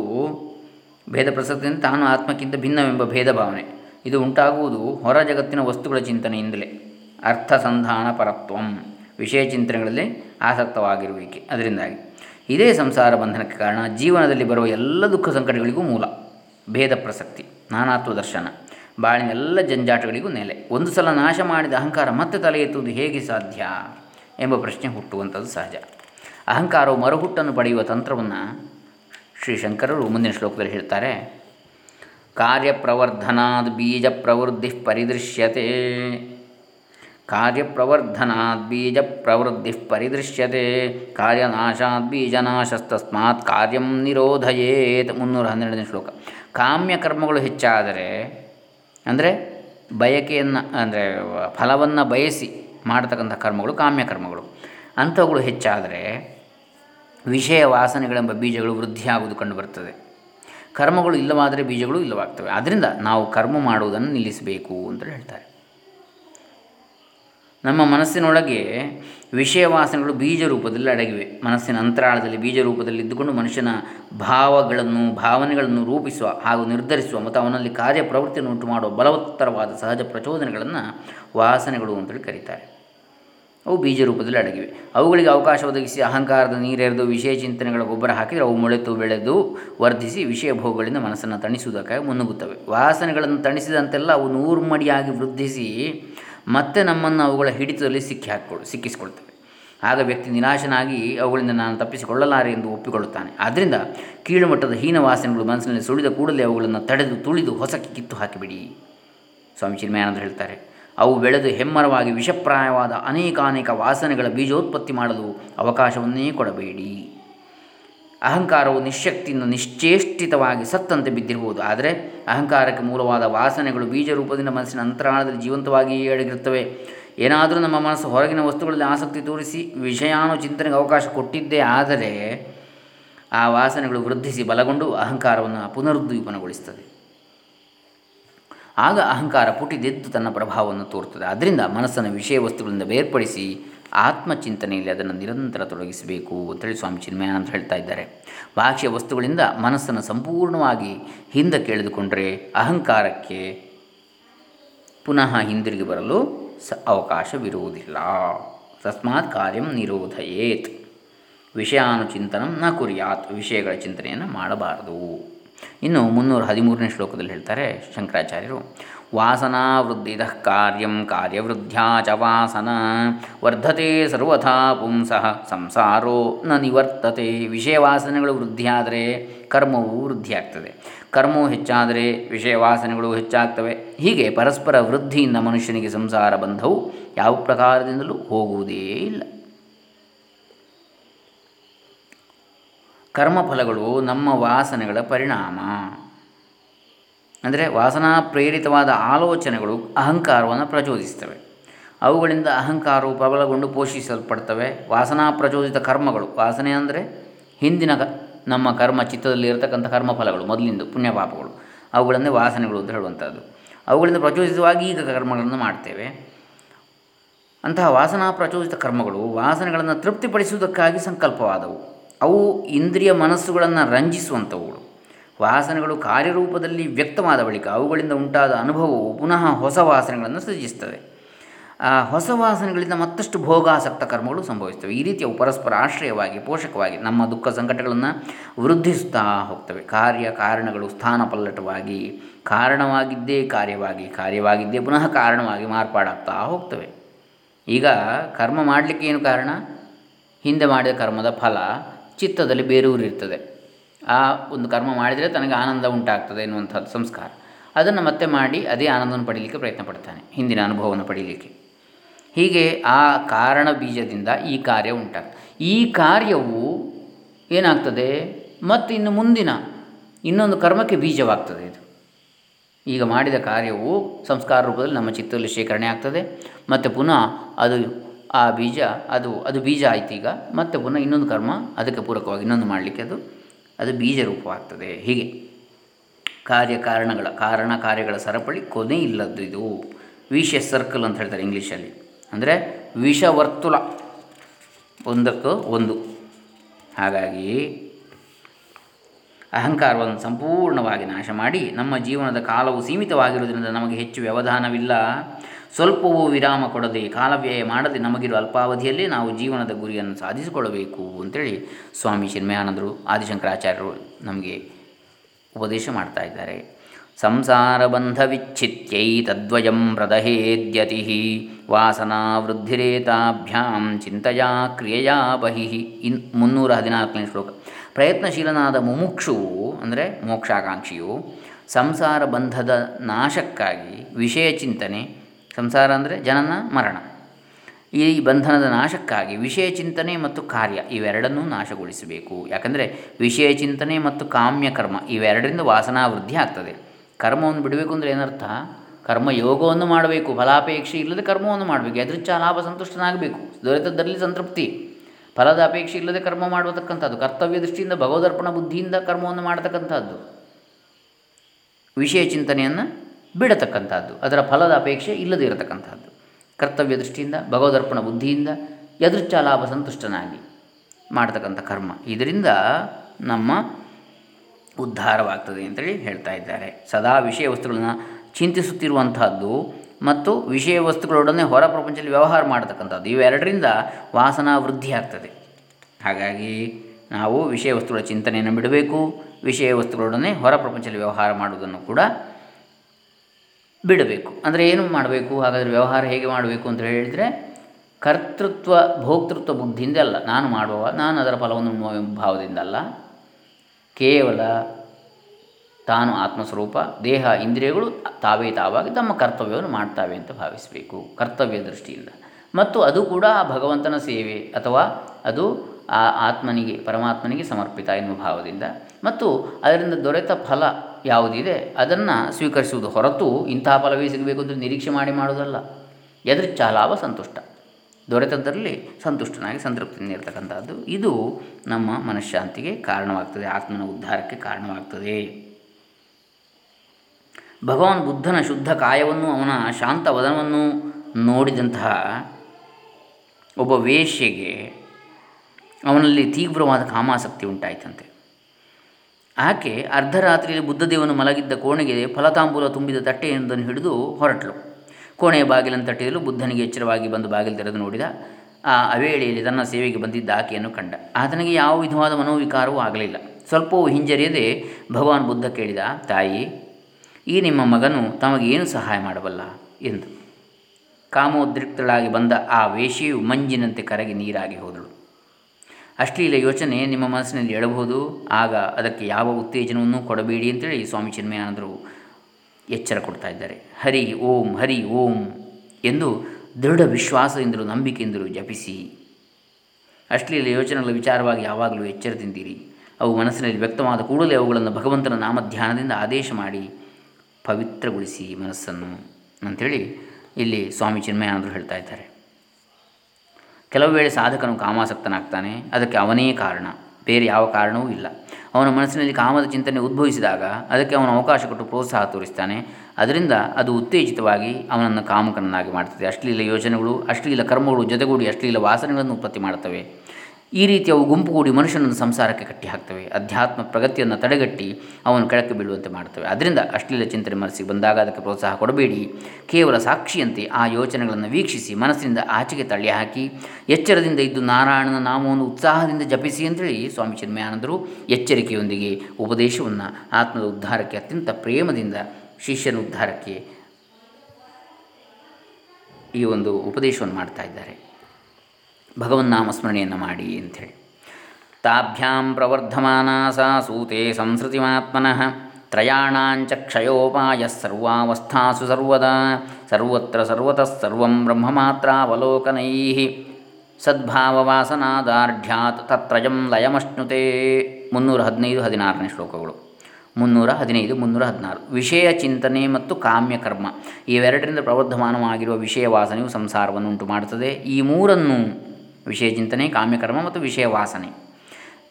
ಭೇದ ಪ್ರಸಕ್ತಿಯಿಂದ ತಾನು ಆತ್ಮಕ್ಕಿಂತ ಭಿನ್ನವೆಂಬ ಭೇದ ಭಾವನೆ. ಇದು ಉಂಟಾಗುವುದು ಹೊರ ಜಗತ್ತಿನ ವಸ್ತುಗಳ ಚಿಂತನೆಯಿಂದಲೇ. ಅರ್ಥಸಂಧಾನ ಪರತ್ವಂ. ವಿಷಯ ಚಿಂತನೆಗಳಲ್ಲಿ ಆಸಕ್ತವಾಗಿರುವಿಕೆ. ಅದರಿಂದಾಗಿ ಇದೇ ಸಂಸಾರ ಬಂಧನಕ್ಕೆ ಕಾರಣ ಜೀವನದಲ್ಲಿ ಬರುವ ಎಲ್ಲ ದುಃಖ ಸಂಕಟಗಳಿಗೂ ಮೂಲ. ಭೇದ ಪ್ರಸಕ್ತಿ, ನಾನಾತ್ವ ದರ್ಶನ. ಬಾಳಿನ ಎಲ್ಲ ಜಂಜಾಟಗಳಿಗೂ ನೆಲೆ. ಒಂದು ಸಲ ನಾಶ ಮಾಡಿದ ಅಹಂಕಾರ ಮತ್ತೆ ತಲೆ ಎತ್ತುವುದು ಹೇಗೆ ಸಾಧ್ಯ ಎಂಬ ಪ್ರಶ್ನೆ ಹುಟ್ಟುವಂಥದ್ದು ಸಹಜ. ಅಹಂಕಾರವು ಮರುಹುಟ್ಟನ್ನು ಪಡೆಯುವ ತಂತ್ರವನ್ನು ಶ್ರೀ ಶಂಕರರು ಮುಂದಿನ ಶ್ಲೋಕದಲ್ಲಿ ಹೇಳ್ತಾರೆ. ಕಾರ್ಯಪ್ರವರ್ಧನಾದ್ ಬೀಜ ಪ್ರವೃದ್ಧಿ ಪರಿದೃಶ್ಯತೆ. ಕಾರ್ಯಪ್ರವರ್ಧನಾದ್ ಬೀಜ ಪ್ರವೃದ್ಧಿ ಪರಿದೃಶ್ಯತೆ. ಕಾರ್ಯನಾಶಾದ ಬೀಜನಾಶಸ್ತಸ್ಮಾತ್ ಕಾರ್ಯಂ ನಿರೋಧಯೇತ್. ಮುನ್ನೂರ ಹನ್ನೆರಡನೇ ಶ್ಲೋಕ. ಕಾಮ್ಯ ಕರ್ಮಗಳು ಹೆಚ್ಚಾದರೆ ಅಂದರೆ ಬಯಕೆಯನ್ನು, ಅಂದರೆ ಫಲವನ್ನು ಬಯಸಿ ಮಾಡತಕ್ಕಂಥ ಕರ್ಮಗಳು ಕಾಮ್ಯ ಕರ್ಮಗಳು. ಅಂಥವುಗಳು ಹೆಚ್ಚಾದರೆ ವಿಷಯ ವಾಸನೆಗಳೆಂಬ ಬೀಜಗಳು ವೃದ್ಧಿಯಾಗುವುದು ಕಂಡುಬರುತ್ತದೆ ಕರ್ಮಗಳು ಇಲ್ಲವಾದರೆ ಬೀಜಗಳು ಇಲ್ಲವಾಗ್ತವೆ. ಆದ್ದರಿಂದ ನಾವು ಕರ್ಮ ಮಾಡುವುದನ್ನು ನಿಲ್ಲಿಸಬೇಕು ಅಂತ ಹೇಳ್ತಾರೆ. ನಮ್ಮ ಮನಸ್ಸಿನೊಳಗೆ ವಿಷಯ ವಾಸನೆಗಳು ಬೀಜ ರೂಪದಲ್ಲಿ ಅಡಗಿವೆ. ಮನಸ್ಸಿನ ಅಂತರಾಳದಲ್ಲಿ ಬೀಜ ರೂಪದಲ್ಲಿ ಇದ್ದುಕೊಂಡು ಮನುಷ್ಯನ ಭಾವಗಳನ್ನು, ಭಾವನೆಗಳನ್ನು ರೂಪಿಸುವ ಹಾಗೂ ನಿರ್ಧರಿಸುವ ಮತ್ತು ಅವನಲ್ಲಿ ಕಾರ್ಯಪ್ರವೃತ್ತಿಯನ್ನು ಉಂಟು ಮಾಡುವ ಬಲವತ್ತರವಾದ ಸಹಜ ಪ್ರಚೋದನೆಗಳನ್ನು ವಾಸನೆಗಳು ಅಂತೇಳಿ ಕರೀತಾರೆ. ಅವು ಬೀಜ ರೂಪದಲ್ಲಿ ಅಡಗಿವೆ. ಅವುಗಳಿಗೆ ಅವಕಾಶ ಒದಗಿಸಿ ಅಹಂಕಾರದ ನೀರೆರೆದು ವಿಷಯ ಚಿಂತನೆಗಳ ಗೊಬ್ಬರ ಹಾಕಿದರೆ ಅವು ಮೊಳೆತು ಬೆಳೆದು ವರ್ಧಿಸಿ ವಿಷಯ ಭೋಗಗಳಿಂದ ಮನಸ್ಸನ್ನು ತಣಿಸುವುದಕ್ಕಾಗಿ ಮುನ್ನುಗ್ಗುತ್ತವೆ. ವಾಸನೆಗಳನ್ನು ತಣಿಸಿದಂತೆಲ್ಲ ಅವು ನೂರು ಮಡಿಯಾಗಿ ವೃದ್ಧಿಸಿ ಮತ್ತೆ ನಮ್ಮನ್ನು ಅವುಗಳ ಹಿಡಿತದಲ್ಲಿ ಸಿಕ್ಕಿ ಹಾಕಿಕೊಳ್ಳು ಸಿಕ್ಕಿಸಿಕೊಳ್ತವೆ. ಆಗ ವ್ಯಕ್ತಿ ನಿರಾಶನಾಗಿ ಅವುಗಳಿಂದ ನಾನು ತಪ್ಪಿಸಿಕೊಳ್ಳಲಾರೆ ಎಂದು ಒಪ್ಪಿಕೊಳ್ಳುತ್ತಾನೆ. ಆದ್ದರಿಂದ ಕೀಳುಮಟ್ಟದ ಹೀನ ವಾಸನೆಗಳು ಮನಸ್ಸಿನಲ್ಲಿ ಸುಳಿದ ಕೂಡಲೇ ಅವುಗಳನ್ನು ತಡೆದು ತುಳಿದು ಹೊಸಕ್ಕೆ ಕಿತ್ತು ಹಾಕಿಬಿಡಿ. ಸ್ವಾಮಿ ಚಿನ್ಮಯಾನಂದರು ಹೇಳ್ತಾರೆ, ಅವು ಬೆಳೆದು ಹೆಮ್ಮರವಾಗಿ ವಿಷಪ್ರಾಯವಾದ ಅನೇಕಾನೇಕ ವಾಸನೆಗಳ ಬೀಜೋತ್ಪತ್ತಿ ಮಾಡಲು ಅವಕಾಶವನ್ನೇ ಕೊಡಬೇಡಿ. ಅಹಂಕಾರವು ನಿಶ್ಶಕ್ತಿಯಿಂದ ನಿಶ್ಚೇಷ್ಟಿತವಾಗಿ ಸತ್ತಂತೆ ಬಿದ್ದಿರಬಹುದು ಆದರೆ ಅಹಂಕಾರಕ್ಕೆ ಮೂಲವಾದ ವಾಸನೆಗಳು ಬೀಜ ರೂಪದಿಂದ ಮನಸ್ಸಿನ ಅಂತರಾಳದಲ್ಲಿ ಜೀವಂತವಾಗಿಯೇ ಅಡಗಿರುತ್ತವೆ. ಏನಾದರೂ ನಮ್ಮ ಮನಸ್ಸು ಹೊರಗಿನ ವಸ್ತುಗಳಲ್ಲಿ ಆಸಕ್ತಿ ತೋರಿಸಿ ವಿಷಯಾನು ಚಿಂತನೆಗೆ ಅವಕಾಶ ಕೊಟ್ಟಿದ್ದೇ ಆದರೆ ಆ ವಾಸನೆಗಳು ವೃದ್ಧಿಸಿ ಬಲಗೊಂಡು ಅಹಂಕಾರವನ್ನು ಪುನರುದ್ದೀಪನಗೊಳಿಸ್ತದೆ ಆಗ ಅಹಂಕಾರ ಪುಟಿದೆದ್ದು ತನ್ನ ಪ್ರಭಾವವನ್ನು ತೋರುತ್ತದೆ. ಅದರಿಂದ ಮನಸ್ಸನ್ನು ವಿಷಯ ವಸ್ತುಗಳಿಂದ ಬೇರ್ಪಡಿಸಿ ಆತ್ಮಚಿಂತನೆಯಲ್ಲಿ ಅದನ್ನು ನಿರಂತರ ತೊಡಗಿಸಬೇಕು ಅಂತೇಳಿ ಸ್ವಾಮಿ ಚಿನ್ಮಯಾನಂದ ಹೇಳ್ತಾ ಇದ್ದಾರೆ. ಬಾಹ್ಯ ವಸ್ತುಗಳಿಂದ ಮನಸ್ಸನ್ನು ಸಂಪೂರ್ಣವಾಗಿ ಹಿಂದೆ ಕೇಳಿದುಕೊಂಡರೆ ಅಹಂಕಾರಕ್ಕೆ ಪುನಃ ಹಿಂದಿರುಗಿ ಬರಲು ಸ ಅವಕಾಶವಿರುವುದಿಲ್ಲ. ತಸ್ಮಾತ್ ಕಾರ್ಯಂ ನಿರೋಧಯೇತ್. ವಿಷಯಾನುಚಿಂತನ ನ ಕುರಿಯಾತ್. ವಿಷಯಗಳ ಚಿಂತನೆಯನ್ನು ಮಾಡಬಾರದು. ಇನ್ನು ಮುನ್ನೂರ ಹದಿಮೂರನೇ ಶ್ಲೋಕದಲ್ಲಿ ಹೇಳ್ತಾರೆ ಶಂಕರಾಚಾರ್ಯರು ವಾಸನಾ ವೃದ್ಧಿತಃ ಕಾರ್ಯಂ ಕಾರ್ಯವೃದ್ಧ್ಯಾ ಚ ವಾಸನ. ವರ್ಧತೆ ಸರ್ವಥಾ ಪುಂಸಃ. ಸಂಸಾರೋ ನ ನಿವರ್ತತೆ. ವಿಷಯ ವಾಸನೆಗಳು ವೃದ್ಧಿಯಾದರೆ ಕರ್ಮವು ವೃದ್ಧಿಯಾಗ್ತದೆ. ಕರ್ಮವು ಹೆಚ್ಚಾದರೆ ವಿಷಯ ವಾಸನೆಗಳು ಹೆಚ್ಚಾಗ್ತವೆ. ಹೀಗೆ ಪರಸ್ಪರ ವೃದ್ಧಿಯಿಂದ ಮನುಷ್ಯನಿಗೆ ಸಂಸಾರ ಬಂಧವು ಯಾವ ಪ್ರಕಾರದಿಂದಲೂ ಹೋಗುವುದೇ ಇಲ್ಲ. ಕರ್ಮಫಲಗಳು ನಮ್ಮ ವಾಸನೆಗಳ ಪರಿಣಾಮ. ಅಂದರೆ ವಾಸನಾ ಪ್ರೇರಿತವಾದ ಆಲೋಚನೆಗಳು ಅಹಂಕಾರವನ್ನು ಪ್ರಚೋದಿಸ್ತವೆ ಅವುಗಳಿಂದ ಅಹಂಕಾರವು ಪ್ರಬಲಗೊಂಡು ಪೋಷಿಸಲ್ಪಡ್ತವೆ. ವಾಸನಾ ಪ್ರಚೋದಿತ ಕರ್ಮಗಳು. ವಾಸನೆ ಅಂದರೆ ಹಿಂದಿನ ಕ, ನಮ್ಮ ಕರ್ಮ ಚಿತ್ತದಲ್ಲಿ ಇರತಕ್ಕಂಥ ಕರ್ಮಫಲಗಳು, ಮೊದಲಿಂದು ಪುಣ್ಯಪಾಪಗಳು. ಅವುಗಳನ್ನೇ ವಾಸನೆಗಳು ಅಂತ ಹೇಳುವಂಥದ್ದು. ಅವುಗಳಿಂದ ಪ್ರಚೋದಿತವಾಗಿ ಈಗ ಕರ್ಮಗಳನ್ನು ಮಾಡ್ತೇವೆ. ಅಂತಹ ವಾಸನಾ ಪ್ರಚೋದಿತ ಕರ್ಮಗಳು ವಾಸನೆಗಳನ್ನು ತೃಪ್ತಿಪಡಿಸುವುದಕ್ಕಾಗಿ ಸಂಕಲ್ಪವಾದವು. ಅವು ಇಂದ್ರಿಯ ಮನಸ್ಸುಗಳನ್ನು ರಂಜಿಸುವಂಥವುಗಳು. ವಾಸನೆಗಳು ಕಾರ್ಯರೂಪದಲ್ಲಿ ವ್ಯಕ್ತವಾದ ಬಳಿಕ ಅವುಗಳಿಂದ ಉಂಟಾದ ಅನುಭವವು ಪುನಃ ಹೊಸ ವಾಸನೆಗಳನ್ನು ಸೃಜಿಸ್ತವೆ ಆ ಹೊಸ ವಾಸನೆಗಳಿಂದ ಮತ್ತಷ್ಟು ಭೋಗಾಸಕ್ತ ಕರ್ಮಗಳು ಸಂಭವಿಸ್ತವೆ ಈ ರೀತಿ ಅವು ಪರಸ್ಪರ ಆಶ್ರಯವಾಗಿ, ಪೋಷಕವಾಗಿ ನಮ್ಮ ದುಃಖ ಸಂಕಟಗಳನ್ನು ವೃದ್ಧಿಸುತ್ತಾ ಹೋಗ್ತವೆ. ಕಾರ್ಯ ಕಾರಣಗಳು ಸ್ಥಾನ ಪಲ್ಲಟವಾಗಿ ಕಾರಣವಾಗಿದ್ದೇ ಕಾರ್ಯವಾಗಿ, ಕಾರ್ಯವಾಗಿದ್ದೇ ಪುನಃ ಕಾರಣವಾಗಿ ಮಾರ್ಪಾಡಾಗ್ತಾ ಹೋಗ್ತವೆ. ಈಗ ಕರ್ಮ ಮಾಡಲಿಕ್ಕೆ ಏನು ಕಾರಣ? ಹಿಂದೆ ಮಾಡಿದ ಕರ್ಮದ ಫಲ ಚಿತ್ತದಲ್ಲಿ ಬೇರೂರಿರ್ತದೆ. ಆ ಒಂದು ಕರ್ಮ ಮಾಡಿದರೆ ತನಗೆ ಆನಂದ ಉಂಟಾಗ್ತದೆ ಎನ್ನುವಂಥದ್ದು ಸಂಸ್ಕಾರ. ಅದನ್ನು ಮತ್ತೆ ಮಾಡಿ ಅದೇ ಆನಂದವನ್ನು ಪಡೀಲಿಕ್ಕೆ ಪ್ರಯತ್ನ ಪಡ್ತಾನೆ, ಹಿಂದಿನ ಅನುಭವವನ್ನು ಪಡೀಲಿಕ್ಕೆ. ಹೀಗೆ ಆ ಕಾರಣ ಬೀಜದಿಂದ ಈ ಕಾರ್ಯ ಉಂಟಾಗ್ತದೆ. ಈ ಕಾರ್ಯವು ಏನಾಗ್ತದೆ? ಮತ್ತು ಇನ್ನು ಮುಂದಿನ, ಇನ್ನೊಂದು ಕರ್ಮಕ್ಕೆ ಬೀಜವಾಗ್ತದೆ ಇದು. ಈಗ ಮಾಡಿದ ಕಾರ್ಯವು ಸಂಸ್ಕಾರ ರೂಪದಲ್ಲಿ ನಮ್ಮ ಚಿತ್ತದಲ್ಲಿ ಶೇಖರಣೆ ಆಗ್ತದೆ, ಮತ್ತು ಪುನಃ ಅದು ಆ ಬೀಜ, ಅದು ಅದು ಬೀಜ ಆಯ್ತು ಈಗ ಮತ್ತೆ ಪುನಃ ಇನ್ನೊಂದು ಕರ್ಮ ಅದಕ್ಕೆ ಪೂರಕವಾಗಿ ಇನ್ನೊಂದು ಮಾಡಲಿಕ್ಕೆ ಅದು ಅದು ಬೀಜ ರೂಪವಾಗ್ತದೆ ಹೀಗೆ ಕಾರ್ಯ ಕಾರಣಗಳ ಕಾರಣ ಕಾರ್ಯಗಳ ಸರಪಳಿ ಕೊನೆ ಇಲ್ಲದ್ದು ಇದು. ವಿಷ ಸರ್ಕಲ್ ಅಂತ ಹೇಳ್ತಾರೆ ಇಂಗ್ಲೀಷಲ್ಲಿ. ಅಂದರೆ ವಿಷವರ್ತುಲ ಒಂದಕ್ಕೂ ಒಂದು. ಹಾಗಾಗಿ ಅಹಂಕಾರವನ್ನು ಸಂಪೂರ್ಣವಾಗಿ ನಾಶ ಮಾಡಿ ನಮ್ಮ ಜೀವನದ ಕಾಲವು ಸೀಮಿತವಾಗಿರುವುದರಿಂದ ನಮಗೆ ಹೆಚ್ಚು ವ್ಯವಧಾನವಿಲ್ಲ. ಸ್ವಲ್ಪವೂ ವಿರಾಮ ಕೊಡದೆ ಕಾಲವ್ಯಯ ಮಾಡದೆ ನಮಗಿರುವ ಅಲ್ಪಾವಧಿಯಲ್ಲಿ ನಾವು ಜೀವನದ ಗುರಿಯನ್ನು ಸಾಧಿಸಿಕೊಳ್ಳಬೇಕು ಅಂತೇಳಿ ಸ್ವಾಮಿ ಚಿನ್ಮಯಾನಂದರು, ಆದಿಶಂಕರಾಚಾರ್ಯರು ನಮಗೆ ಉಪದೇಶ ಮಾಡ್ತಾ ಇದ್ದಾರೆ. ಸಂಸಾರ ಬಂಧ ವಿಚ್ಛಿತ್ಯೈ ತದ್ವಯಂ ಪ್ರದಹೇದ್ಯತಿ ವಾಸನಾ ವೃದ್ಧಿರೇತಾಭ್ಯಾಂ ಚಿಂತೆಯ ಕ್ರಿಯೆಯ ಬಹಿ ಇನ್ ಮುನ್ನೂರ ಹದಿನಾಲ್ಕನೇ ಶ್ಲೋಕ. ಪ್ರಯತ್ನಶೀಲನಾದ ಮುಮುಕ್ಷುವು ಅಂದರೆ ಮೋಕ್ಷಾಕಾಂಕ್ಷಿಯು ಸಂಸಾರ ಬಂಧದ ನಾಶಕ್ಕಾಗಿ ವಿಷಯ ಚಿಂತನೆ ಸಂಸಾರ ಅಂದರೆ ಜನನ, ಮರಣ. ಈ ಬಂಧನದ ನಾಶಕ್ಕಾಗಿ ವಿಷಯ ಚಿಂತನೆ ಮತ್ತು ಕಾರ್ಯ ಇವೆರಡನ್ನೂ ನಾಶಗೊಳಿಸಬೇಕು. ಯಾಕಂದರೆ ವಿಷಯ ಚಿಂತನೆ ಮತ್ತು ಕಾಮ್ಯ ಕರ್ಮ ಇವೆರಡರಿಂದ ವಾಸನಾ ವೃದ್ಧಿ ಆಗ್ತದೆ. ಕರ್ಮವನ್ನು ಬಿಡಬೇಕು ಅಂದರೆ ಏನರ್ಥ? ಕರ್ಮ ಯೋಗವನ್ನು ಮಾಡಬೇಕು. ಫಲಾಪೇಕ್ಷೆ ಇಲ್ಲದೆ ಕರ್ಮವನ್ನು ಮಾಡಬೇಕು. ಎದುರುಚ್ಛ ಲಾಭ ಸಂತುಷ್ಟನಾಗಬೇಕು. ದೊರೆತದ್ದರಲ್ಲಿ ಸಂತೃಪ್ತಿ. ಫಲದ ಅಪೇಕ್ಷೆ ಇಲ್ಲದೆ ಕರ್ಮ ಮಾಡತಕ್ಕಂಥದ್ದು ಕರ್ತವ್ಯ ದೃಷ್ಟಿಯಿಂದ, ಭಗವದರ್ಪಣ ಬುದ್ಧಿಯಿಂದ ಕರ್ಮವನ್ನು ಮಾಡತಕ್ಕಂಥದ್ದು. ವಿಷಯ ಚಿಂತನೆಯನ್ನು ಬಿಡತಕ್ಕಂಥದ್ದು. ಅದರ ಫಲದ ಅಪೇಕ್ಷೆ ಇಲ್ಲದೇ ಇರತಕ್ಕಂಥದ್ದು. ಕರ್ತವ್ಯ ದೃಷ್ಟಿಯಿಂದ, ಭಗವದರ್ಪಣ ಬುದ್ಧಿಯಿಂದ ಯದೃಚ್ಛ ಲಾಭ ಸಂತುಷ್ಟನಾಗಿ ಮಾಡತಕ್ಕಂಥ ಕರ್ಮ. ಇದರಿಂದ ನಮ್ಮ ಉದ್ಧಾರವಾಗ್ತದೆ ಅಂತೇಳಿ ಹೇಳ್ತಾ ಇದ್ದಾರೆ. ಸದಾ ವಿಷಯ ವಸ್ತುಗಳನ್ನು ಚಿಂತಿಸುತ್ತಿರುವಂಥದ್ದು ಮತ್ತು ವಿಷಯ ವಸ್ತುಗಳೊಡನೆ ಹೊರ ಪ್ರಪಂಚದಲ್ಲಿ ವ್ಯವಹಾರ ಮಾಡತಕ್ಕಂಥದ್ದು. ಇವೆರಡರಿಂದ ವಾಸನಾ ವೃದ್ಧಿ ಆಗ್ತದೆ. ಹಾಗಾಗಿ ನಾವು ವಿಷಯ ವಸ್ತುಗಳ ಚಿಂತನೆಯನ್ನು ಬಿಡಬೇಕು. ವಿಷಯ ವಸ್ತುಗಳೊಡನೆ ಹೊರ ಪ್ರಪಂಚದಲ್ಲಿ ವ್ಯವಹಾರ ಮಾಡುವುದನ್ನು ಕೂಡ ಬಿಡಬೇಕು. ಅಂದರೆ ಏನು ಮಾಡಬೇಕು? ಹಾಗಾದರೆ ವ್ಯವಹಾರ ಹೇಗೆ ಮಾಡಬೇಕು ಅಂತ ಹೇಳಿದರೆ, ಕರ್ತೃತ್ವ, ಭೋಕ್ತೃತ್ವ ಬುದ್ಧಿಯಿಂದ ಅಲ್ಲ. ನಾನು ಮಾಡುವ ನಾನು ಅದರ ಫಲವನ್ನು ಭಾವದಿಂದ ಅಲ್ಲ. ಕೇವಲ ತಾನು ಆತ್ಮಸ್ವರೂಪ, ದೇಹ, ಇಂದ್ರಿಯಗಳು ತಾವೇ ತಾವಾಗಿ ತಮ್ಮ ಕರ್ತವ್ಯವನ್ನು ಮಾಡ್ತಾವೆ ಅಂತ ಭಾವಿಸಬೇಕು ಕರ್ತವ್ಯ ದೃಷ್ಟಿಯಿಂದ. ಮತ್ತು ಅದು ಕೂಡ ಆ ಭಗವಂತನ ಸೇವೆ ಅಥವಾ ಅದು ಆ ಆತ್ಮನಿಗೆ, ಪರಮಾತ್ಮನಿಗೆ ಸಮರ್ಪಿತ ಎನ್ನುವ ಭಾವದಿಂದ. ಮತ್ತು ಅದರಿಂದ ದೊರೆತ ಫಲ ಯಾವುದಿದೆ? ಅದನ್ನು ಸ್ವೀಕರಿಸುವುದು ಹೊರತು ಇಂತಹ ಫಲವೇ ಸಿಗಬೇಕು ಅಂತ ನಿರೀಕ್ಷೆ ಮಾಡಿ ಮಾಡುವುದಲ್ಲ. ಎದೃಚ್ಛ ಲಾಭ ಸಂತುಷ್ಟ. ದೊರೆತದ್ದರಲ್ಲಿ ಸಂತುಷ್ಟನಾಗಿ ಸಂತೃಪ್ತಿಯಿಂದ ಇರತಕ್ಕಂಥದ್ದು ಇದು ನಮ್ಮ ಮನಃಶಾಂತಿಗೆ ಕಾರಣವಾಗ್ತದೆ. ಆತ್ಮನ ಉದ್ಧಾರಕ್ಕೆ ಕಾರಣವಾಗ್ತದೆ. ಭಗವಾನ್ ಬುದ್ಧನ ಶುದ್ಧ ಕಾಯವನ್ನು, ಅವನ ಶಾಂತ ವದನವನ್ನು ನೋಡಿದಂತಹ ಒಬ್ಬ ವೇಶ್ಯೆಗೆ ಅವನಲ್ಲಿ ತೀವ್ರವಾದ ಕಾಮಾಸಕ್ತಿ ಉಂಟಾಯಿತಂತೆ. ಆಕೆ ಅರ್ಧರಾತ್ರಿಯಲ್ಲಿ ಬುದ್ಧದೇವನು ಮಲಗಿದ್ದ ಕೋಣೆಗೆ ಫಲತಾಂಬೂಲ ತುಂಬಿದ ತಟ್ಟೆಯೊಂದನ್ನು ಹಿಡಿದು ಹೊರಟಳು ಕೋಣೆಯ ಬಾಗಿಲನ್ನು ತಟ್ಟಿಯಲು ಬುದ್ಧನಿಗೆ ಎಚ್ಚರವಾಗಿ ಬಂದು ಬಾಗಿಲು ತೆರೆದು ನೋಡಿದ, ಆ ಅವೇಳೆಯಲ್ಲಿ ತನ್ನ ಸೇವೆಗೆ ಬಂದಿದ್ದ ಆಕೆಯನ್ನು ಕಂಡ. ಆತನಿಗೆ ಯಾವ ವಿಧವಾದ ಮನೋವಿಕಾರವೂ ಆಗಲಿಲ್ಲ. ಸ್ವಲ್ಪವೂ ಹಿಂಜರಿಯದೆ ಭಗವಾನ್ ಬುದ್ಧ ಕೇಳಿದ, ತಾಯಿ, ಈ ನಿಮ್ಮ ಮಗನು ತಮಗೇನು ಸಹಾಯ ಮಾಡಬಲ್ಲ? ಎಂದು. ಕಾಮೋದ್ರಿಕ್ತಳಾಗಿ ಬಂದ ಆ ವೇಷೆಯು ಮಂಜಿನಂತೆ ಕರಗಿ ನೀರಾಗಿ ಹೋದಳು. ಅಶ್ಲೀಲ ಯೋಚನೆ ನಿಮ್ಮ ಮನಸ್ಸಿನಲ್ಲಿ ಹೇಳಬಹುದು ಆಗ ಅದಕ್ಕೆ ಯಾವ ಉತ್ತೇಜನವನ್ನು ಕೊಡಬೇಡಿ ಅಂತೇಳಿ ಸ್ವಾಮಿ ಚಿನ್ಮಯಾನಂದರು ಎಚ್ಚರ ಕೊಡ್ತಾ ಇದ್ದಾರೆ. ಹರಿ ಓಂ ಹರಿ ಓಂ ಎಂದು ದೃಢ ವಿಶ್ವಾಸದಿಂದಲೂ ನಂಬಿಕೆಯಿಂದಲೂ ಜಪಿಸಿ. ಅಶ್ಲೀಲ ಯೋಚನೆಗಳ ವಿಚಾರವಾಗಿ ಯಾವಾಗಲೂ ಎಚ್ಚರದಿಂದಿರಿ. ಅವು ಮನಸ್ಸಿನಲ್ಲಿ ವ್ಯಕ್ತವಾದ ಕೂಡಲೇ ಅವುಗಳನ್ನು ಭಗವಂತನ ನಾಮಧ್ಯಾನದಿಂದ ಆದೇಶ ಮಾಡಿ ಪವಿತ್ರಗೊಳಿಸಿ ಮನಸ್ಸನ್ನು ಅಂಥೇಳಿ ಇಲ್ಲಿ ಸ್ವಾಮಿ ಚಿನ್ಮಯಾನಂದರು ಹೇಳ್ತಾ ಇದ್ದಾರೆ. ಕೆಲವು ವೇಳೆ ಸಾಧಕನು ಕಾಮಾಸಕ್ತನಾಗ್ತಾನೆ, ಅದಕ್ಕೆ ಅವನೇ ಕಾರಣ. ಬೇರೆ ಯಾವ ಕಾರಣವೂ ಇಲ್ಲ. ಅವನ ಮನಸ್ಸಿನಲ್ಲಿ ಕಾಮದ ಚಿಂತನೆ ಉದ್ಭವಿಸಿದಾಗ ಅದಕ್ಕೆ ಅವನು ಅವಕಾಶ ಕೊಟ್ಟು ಪ್ರೋತ್ಸಾಹ ತೋರಿಸ್ತಾನೆ. ಅದರಿಂದ ಅದು ಉತ್ತೇಜಿತವಾಗಿ ಅವನನ್ನು ಕಾಮಕನನ್ನಾಗಿ ಮಾಡ್ತದೆ. ಅಶ್ಲೀಲ ಯೋಜನೆಗಳು, ಅಶ್ಲೀಲ ಕರ್ಮಗಳು ಜೊತೆಗೂಡಿ ಅಶ್ಲೀಲ ವಾಸನೆಗಳನ್ನು ಉತ್ಪತ್ತಿ ಮಾಡ್ತವೆ ಈ ರೀತಿ ಅವು ಗುಂಪುಗೂಡಿ ಮನುಷ್ಯನನ್ನು ಸಂಸಾರಕ್ಕೆ ಕಟ್ಟಿ ಹಾಕ್ತವೆ. ಅಧ್ಯಾತ್ಮ ಪ್ರಗತಿಯನ್ನು ತಡೆಗಟ್ಟಿ ಅವನು ಕೆಳಕ್ಕೆ ಬೀಳುವಂತೆ ಮಾಡ್ತವೆ. ಅದರಿಂದ ಅಶ್ಲೀಲ ಚಿಂತನೆ ಮನಸ್ಸಿಗೆ ಬಂದಾಗ ಅದಕ್ಕೆ ಪ್ರೋತ್ಸಾಹ ಕೊಡಬೇಡಿ. ಕೇವಲ ಸಾಕ್ಷಿಯಂತೆ ಆ ಯೋಚನೆಗಳನ್ನು ವೀಕ್ಷಿಸಿ ಮನಸ್ಸಿನಿಂದ ಆಚೆಗೆ ತಳ್ಳಿ ಹಾಕಿ, ಎಚ್ಚರದಿಂದ ಇದ್ದು ನಾರಾಯಣನ ನಾಮವನ್ನು ಉತ್ಸಾಹದಿಂದ ಜಪಿಸಿ ಅಂತೇಳಿ ಸ್ವಾಮಿ ಚಿನ್ಮಯಾನಂದರು ಎಚ್ಚರಿಕೆಯೊಂದಿಗೆ ಉಪದೇಶವನ್ನು ಆತ್ಮದ ಉದ್ಧಾರಕ್ಕೆ ಅತ್ಯಂತ ಪ್ರೇಮದಿಂದ ಶಿಷ್ಯನ ಉದ್ಧಾರಕ್ಕೆ ಈ ಒಂದು ಉಪದೇಶವನ್ನು ಮಾಡ್ತಾ ಇದ್ದಾರೆ. ಭಗವನ್ನಾಮ ಸ್ಮರಣೆಯನ್ನು ಮಾಡಿ ಅಂಥೇಳಿ. ತಾಭ್ಯಾಂ ಪ್ರವರ್ಧಮಾನ ಸಾ ಸೂತೆ ಸಂಸ್ಕೃತಿಮಾತ್ಮನಃ ತ್ರಯಾಣಾಂಚ ಕ್ಷಯೋಪಾಯ ಸರ್ವಾವಸ್ಥಾಸು ಸರ್ವದಾ ಸರ್ವತ್ರ ಸರ್ವತಃ ಸರ್ವಂ ಬ್ರಹ್ಮಮಾತ್ರಾವಲೋಕನೈ ಸದ್ಭಾವವಾಸನಾದಾರ್ಢ್ಯಾತ್ ತತ್ರಯಂ ಲಯಮಶ್ನುತೆ. ಮುನ್ನೂರ ಹದಿನೈದು, ಹದಿನಾರನೇ ಶ್ಲೋಕಗಳು. ಮುನ್ನೂರ ಹದಿನೈದು, ಮುನ್ನೂರ ಹದಿನಾರು. ವಿಷಯ ಚಿಂತನೆ ಮತ್ತು ಕಾಮ್ಯಕರ್ಮ ಇವೆರಡರಿಂದ ಪ್ರವರ್ಧಮಾನವಾಗಿರುವ ವಿಷಯ ವಾಸನೆಯು ಸಂಸಾರವನ್ನು ಉಂಟು ಮಾಡುತ್ತದೆ ಈ ಮೂರನ್ನು ವಿಷಯ ಚಿಂತನೆ ಕಾಮ್ಯಕರ್ಮ ಮತ್ತು ವಿಷಯ ವಾಸನೆ.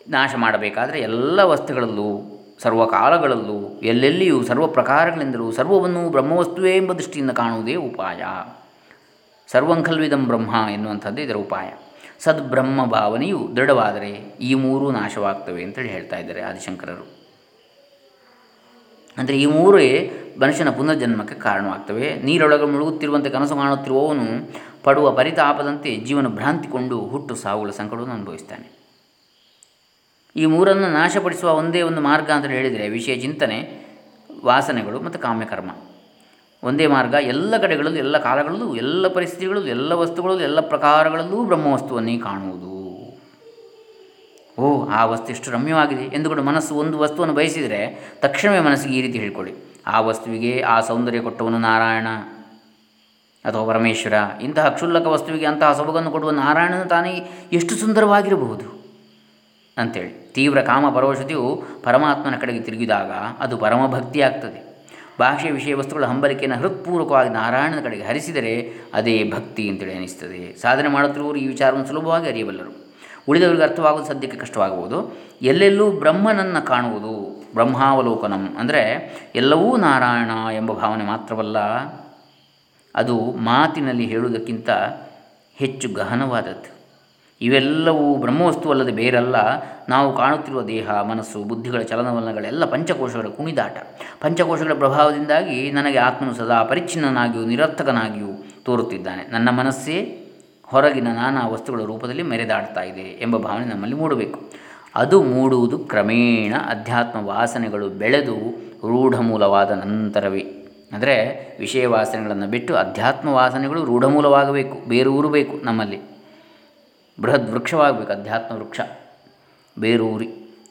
ನಾಶ ಮಾಡಬೇಕಾದರೆ ಎಲ್ಲ ವಸ್ತುಗಳಲ್ಲೂ ಸರ್ವಕಾಲಗಳಲ್ಲೂ ಎಲ್ಲೆಲ್ಲಿಯೂ, ಸರ್ವ ಪ್ರಕಾರಗಳಿಂದಲೂ, ಸರ್ವವನ್ನು ಬ್ರಹ್ಮವಸ್ತುವೇ ಎಂಬ ದೃಷ್ಟಿಯಿಂದ ಕಾಣುವುದೇ ಉಪಾಯ. ಸರ್ವಂಖಲ್ವಿದಂ ಬ್ರಹ್ಮ ಎನ್ನುವಂಥದ್ದು ಇದರ ಉಪಾಯ. ಸದ್ಬ್ರಹ್ಮ ಭಾವನೆಯು ದೃಢವಾದರೆ ಈ ಮೂರೂ ನಾಶವಾಗ್ತವೆ ಅಂತೇಳಿ ಹೇಳ್ತಾ ಇದ್ದಾರೆ ಆದಿಶಂಕರರು. ಅಂದರೆ ಈ ಮೂರೇ ಮನುಷ್ಯನ ಪುನರ್ಜನ್ಮಕ್ಕೆ ಕಾರಣವಾಗ್ತವೆ. ನೀರೊಳಗೆ ಮುಳುಗುತ್ತಿರುವಂತೆ ಕನಸು ಕಾಣುತ್ತಿರುವವನು ಪಡುವ ಪರಿತಾಪದಂತೆ ಜೀವನ ಭ್ರಾಂತಿಕೊಂಡು ಹುಟ್ಟು ಸಾವುಗಳ ಸಂಕಟವನ್ನು ಅನುಭವಿಸ್ತಾನೆ ಈ ಮೂರನ್ನು ನಾಶಪಡಿಸುವ ಒಂದೇ ಒಂದು ಮಾರ್ಗ ಅಂತ ಹೇಳಿದರೆ ವಿಷಯ ಚಿಂತನೆ, ವಾಸನೆಗಳು ಮತ್ತು ಕಾಮ್ಯಕರ್ಮ. ಒಂದೇ ಮಾರ್ಗ, ಎಲ್ಲ ಕಡೆಗಳಲ್ಲೂ, ಎಲ್ಲ ಕಾಲಗಳಲ್ಲೂ, ಎಲ್ಲ ಪರಿಸ್ಥಿತಿಗಳಲ್ಲೂ, ಎಲ್ಲ ವಸ್ತುಗಳಲ್ಲೂ, ಎಲ್ಲ ಪ್ರಕಾರಗಳಲ್ಲೂ ಬ್ರಹ್ಮವಸ್ತುವನ್ನೇ ಕಾಣುವುದು. ಓ, ಆ ವಸ್ತು ಎಷ್ಟು ರಮ್ಯವಾಗಿದೆ ಎಂದುಕೊಂಡು ಮನಸ್ಸು ಒಂದು ವಸ್ತುವನ್ನು ಬಯಸಿದರೆ ತಕ್ಷಣವೇ ಮನಸ್ಸಿಗೆ ಈ ರೀತಿ ಹೇಳ್ಕೊಳ್ಳಿ. ಆ ವಸ್ತುವಿಗೆ ಆ ಸೌಂದರ್ಯ ಕೊಟ್ಟವನು ನಾರಾಯಣ ಅಥವಾ ಪರಮೇಶ್ವರ. ಇಂತಹ ಕ್ಷುಲ್ಲಕ ವಸ್ತುವಿಗೆ ಅಂತಹ ಸೊಬಗನ್ನು ಕೊಡುವ ನಾರಾಯಣನು ತಾನೇ ಎಷ್ಟು ಸುಂದರವಾಗಿರಬಹುದು ಅಂಥೇಳಿ ತೀವ್ರ ಕಾಮ ಪರವಶತೆಯು ಪರಮಾತ್ಮನ ಕಡೆಗೆ ತಿರುಗಿದಾಗ ಅದು ಪರಮಭಕ್ತಿ ಆಗ್ತದೆ ಭಾಷೆ ವಿಷಯ ವಸ್ತುಗಳ ಹಂಬಲಿಕೆಯನ್ನು ಹೃತ್ಪೂರ್ವಕವಾಗಿ ನಾರಾಯಣನ ಕಡೆಗೆ ಹರಿಸಿದರೆ ಅದೇ ಭಕ್ತಿ ಅಂತೇಳಿ ಅನಿಸ್ತದೆ. ಸಾಧನೆ ಮಾಡುತ್ತಿರುವವರು ಈ ವಿಚಾರವನ್ನು ಸುಲಭವಾಗಿ ಅರಿಯಬಲ್ಲರು. ಉಳಿದವರಿಗೆ ಅರ್ಥವಾಗುವುದು, ಸದ್ಯಕ್ಕೆ ಕಷ್ಟವಾಗಬಹುದು. ಎಲ್ಲೆಲ್ಲೂ ಬ್ರಹ್ಮನನ್ನು ಕಾಣುವುದು, ಬ್ರಹ್ಮಾವಲೋಕನಂ. ಅಂದರೆ ಎಲ್ಲವೂ ನಾರಾಯಣ ಎಂಬ ಭಾವನೆ ಮಾತ್ರವಲ್ಲ, ಅದು ಮಾತಿನಲ್ಲಿ ಹೇಳುವುದಕ್ಕಿಂತ ಹೆಚ್ಚು ಗಹನವಾದದ್ದು. ಇವೆಲ್ಲವೂ ಬ್ರಹ್ಮವಸ್ತುವಲ್ಲದೆ ಬೇರೆಲ್ಲ ಬೇರಲ್ಲ. ನಾವು ಕಾಣುತ್ತಿರುವ ದೇಹ, ಮನಸ್ಸು, ಬುದ್ಧಿಗಳ ಚಲನವಲನಗಳೆಲ್ಲ ಪಂಚಕೋಶಗಳ ಕುಣಿದಾಟ. ಪಂಚಕೋಶಗಳ ಪ್ರಭಾವದಿಂದಾಗಿ ನನಗೆ ಆತ್ಮನು ಸದಾ ಪರಿಚ್ಛಿನ್ನನಾಗಿಯೂ ನಿರರ್ಥಕನಾಗಿಯೂ ತೋರುತ್ತಿದ್ದಾನೆ. ನನ್ನ ಮನಸ್ಸೇ ಹೊರಗಿನ ನಾನಾ ವಸ್ತುಗಳ ರೂಪದಲ್ಲಿ ಮೆರೆದಾಡ್ತಾ ಇದೆ ಎಂಬ ಭಾವನೆ ನಮ್ಮಲ್ಲಿ ಮೂಡಬೇಕು. ಅದು ಮೂಡುವುದು ಕ್ರಮೇಣ ಅಧ್ಯಾತ್ಮ ವಾಸನೆಗಳು ಬೆಳೆದು ರೂಢಮೂಲವಾದ ನಂತರವೇ. ಅಂದರೆ ವಿಷಯ ವಾಸನೆಗಳನ್ನು ಬಿಟ್ಟು ಅಧ್ಯಾತ್ಮ ವಾಸನೆಗಳು ರೂಢಮೂಲವಾಗಬೇಕು ಬೇರೂರಬೇಕು ನಮ್ಮಲ್ಲಿ. ಬೃಹತ್ ವೃಕ್ಷವಾಗಬೇಕು, ಅಧ್ಯಾತ್ಮ ವೃಕ್ಷ. ಬೇರೂರಿ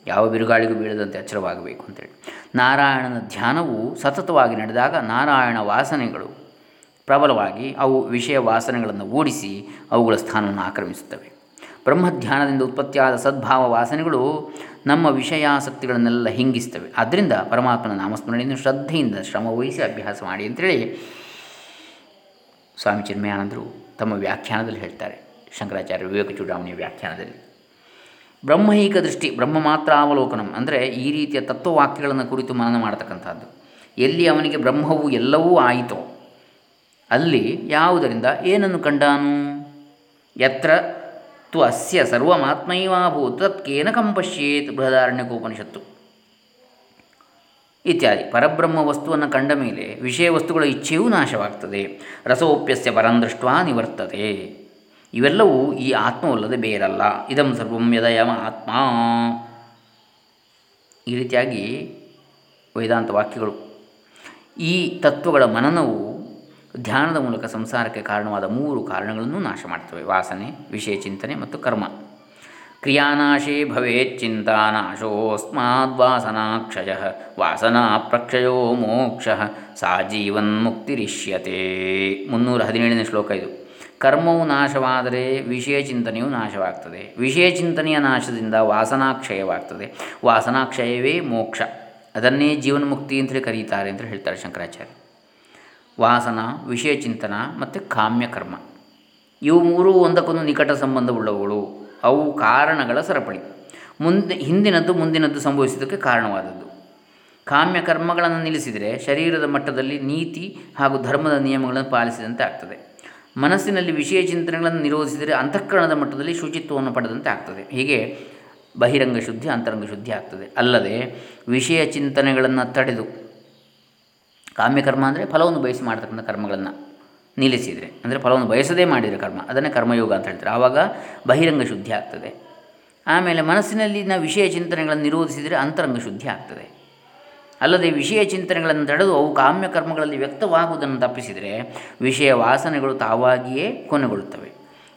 ಯಾವ ಬಿರುಗಾಳಿಗೂ ಬೀಳದಂತೆ ಎಚ್ಚರವಾಗಬೇಕು ಅಂತೇಳಿ. ನಾರಾಯಣನ ಧ್ಯಾನವು ಸತತವಾಗಿ ನಡೆದಾಗ ನಾರಾಯಣ ವಾಸನೆಗಳು ಪ್ರಬಲವಾಗಿ ಅವು ವಿಷಯ ವಾಸನೆಗಳನ್ನು ಓಡಿಸಿ ಅವುಗಳ ಸ್ಥಾನವನ್ನು ಆಕ್ರಮಿಸುತ್ತವೆ. ಬ್ರಹ್ಮಧ್ಯಾನದಿಂದ ಉತ್ಪತ್ತಿಯಾದ ಸದ್ಭಾವ ವಾಸನೆಗಳು ನಮ್ಮ ವಿಷಯಾಸಕ್ತಿಗಳನ್ನೆಲ್ಲ ಹಿಂಗಿಸ್ತವೆ. ಆದ್ದರಿಂದ ಪರಮಾತ್ಮನ ನಾಮಸ್ಮರಣೆಯನ್ನು ಶ್ರದ್ಧೆಯಿಂದ ಶ್ರಮವಹಿಸಿ ಅಭ್ಯಾಸ ಮಾಡಿ ಅಂತೇಳಿ ಸ್ವಾಮಿ ಚಿನ್ಮಯಾನಂದರು ತಮ್ಮ ವ್ಯಾಖ್ಯಾನದಲ್ಲಿ ಹೇಳ್ತಾರೆ. ಶಂಕರಾಚಾರ್ಯ ವಿವೇಕ ಚೂಡಾಮಣಿಯ ವ್ಯಾಖ್ಯಾನದಲ್ಲಿ. ಬ್ರಹ್ಮೈಕ ದೃಷ್ಟಿ ಬ್ರಹ್ಮ ಮಾತ್ರ ಅವಲೋಕನಂ ಅಂದರೆ ಈ ರೀತಿಯ ತತ್ವವಾಕ್ಯಗಳನ್ನು ಕುರಿತು ಮನನ ಮಾಡತಕ್ಕಂಥದ್ದು. ಎಲ್ಲಿ ಅವನಿಗೆ ಬ್ರಹ್ಮವು ಎಲ್ಲವೂ ಆಯಿತೋ ಅಲ್ಲಿ ಯಾವುದರಿಂದ ಏನನ್ನು ಕಂಡಾನು? ಯತ್ರ ತು ಅಸ್ಯ ಸರ್ವಮಾತ್ಮೈವಾಭೂತ್ ತತ್ಕೇನ ಕಂಪಶ್ಯೇತ್ ಬೃಹದಾರಣ್ಯಕೋಪನಿಷತ್ತು. ಇತ್ಯಾದಿ. ಪರಬ್ರಹ್ಮ ವಸ್ತುವನ್ನು ಕಂಡ ಮೇಲೆ ವಿಷಯ ವಸ್ತುಗಳ ಇಚ್ಛೆಯೂ ನಾಶವಾಗ್ತದೆ. ರಸೋಪ್ಯಸ್ಯ ಪರಂದೃಷ್ಟ ನಿವರ್ತದೆ ಇವೆಲ್ಲವೂ ಈ ಆತ್ಮವಲ್ಲದೆ ಬೇರಲ್ಲ. ಇದಂ ಸರ್ವಂ ಯದಯ ಆತ್ಮ. ಈ ರೀತಿಯಾಗಿ ವೇದಾಂತ ವಾಕ್ಯಗಳು. ಈ ತತ್ವಗಳ ಮನನವು ಧ್ಯಾನದ ಮೂಲಕ ಸಂಸಾರಕ್ಕೆ ಕಾರಣವಾದ ಮೂರು ಕಾರಣಗಳನ್ನು ನಾಶ ಮಾಡ್ತವೆ. ವಾಸನೆ, ವಿಷಯ ಚಿಂತನೆ ಮತ್ತು ಕರ್ಮ. ಕ್ರಿಯಾನಾಶೇ ಭವೇತ್ ಚಿಂತಾನಾಶೋಸ್ಮಾದ್ವಾಸನಾಕ್ಷಯ ವಾಸನಾ ಪ್ರಕ್ಷಯೋ ಮೋಕ್ಷ. ಸಾ ಜೀವನ್ ಮುಕ್ತಿರಿಷ್ಯತೆ ಮುನ್ನೂರ ಹದಿನೇಳನೇ ಶ್ಲೋಕ ಇದು. ಕರ್ಮವು ನಾಶವಾದರೆ ವಿಷಯ ಚಿಂತನೆಯು ನಾಶವಾಗ್ತದೆ. ವಿಷಯ ಚಿಂತನೆಯ ನಾಶದಿಂದ ವಾಸನಾಕ್ಷಯವಾಗ್ತದೆ. ವಾಸನಾಕ್ಷಯವೇ ಮೋಕ್ಷ. ಅದನ್ನೇ ಜೀವನ್ಮುಕ್ತಿ ಅಂತೇಳಿ ಕರೀತಾರೆ ಅಂತ ಹೇಳ್ತಾರೆ ಶಂಕರಾಚಾರ್ಯ. ವಾಸನ, ವಿಷಯ ಚಿಂತನ ಮತ್ತು ಕಾಮ್ಯಕರ್ಮ ಇವು ಮೂರೂ ಒಂದಕ್ಕೊಂದು ನಿಕಟ ಸಂಬಂಧವುಳ್ಳವುಗಳು ಅವು ಕಾರಣಗಳ ಸರಪಳಿ. ಮುಂದೆ, ಹಿಂದಿನದ್ದು ಮುಂದಿನದ್ದು ಸಂಭವಿಸಿದ್ದಕ್ಕೆ ಕಾರಣವಾದದ್ದು. ಕಾಮ್ಯ ಕರ್ಮಗಳನ್ನು ನಿಲ್ಲಿಸಿದರೆ ಶರೀರದ ಮಟ್ಟದಲ್ಲಿ ನೀತಿ ಹಾಗೂ ಧರ್ಮದ ನಿಯಮಗಳನ್ನು ಪಾಲಿಸಿದಂತೆ ಆಗ್ತದೆ. ಮನಸ್ಸಿನಲ್ಲಿ ವಿಷಯ ಚಿಂತನೆಗಳನ್ನು ನಿರೋಧಿಸಿದರೆ ಅಂತಃಕರಣದ ಮಟ್ಟದಲ್ಲಿ ಶುಚಿತ್ವವನ್ನು ಪಡೆದಂತೆ ಆಗ್ತದೆ. ಹೀಗೆ ಬಹಿರಂಗ ಶುದ್ಧಿ, ಅಂತರಂಗ ಶುದ್ಧಿ ಆಗ್ತದೆ. ಅಲ್ಲದೆ ವಿಷಯ ಚಿಂತನೆಗಳನ್ನು ತಡೆದು ಕಾಮ್ಯಕರ್ಮ ಅಂದರೆ ಫಲವನ್ನು ಬಯಸಿ ಮಾಡ್ತಕ್ಕಂಥ ಕರ್ಮಗಳನ್ನು ನಿಲ್ಲಿಸಿದರೆ. ಅಂದರೆ ಫಲವನ್ನು ಬಯಸದೇ ಮಾಡಿದರೆ ಕರ್ಮ. ಅದನ್ನೇ ಕರ್ಮಯೋಗ ಅಂತ ಹೇಳ್ತಾರೆ. ಆವಾಗ ಬಹಿರಂಗ ಶುದ್ಧಿ ಆಗ್ತದೆ. ಆಮೇಲೆ ಮನಸ್ಸಿನಲ್ಲಿನ ವಿಷಯ ಚಿಂತನೆಗಳನ್ನು ನಿರೋಧಿಸಿದರೆ ಅಂತರಂಗ ಶುದ್ಧಿ ಆಗ್ತದೆ. ಅಲ್ಲದೆ ವಿಷಯ ಚಿಂತನೆಗಳನ್ನು ತಡೆದು ಅವು ಕಾಮ್ಯ ಕರ್ಮಗಳಲ್ಲಿ ವ್ಯಕ್ತವಾಗುವುದನ್ನು ತಪ್ಪಿಸಿದರೆ ವಿಷಯ ವಾಸನೆಗಳು ತಾವಾಗಿಯೇ ಕೊನೆಗೊಳ್ಳುತ್ತವೆ.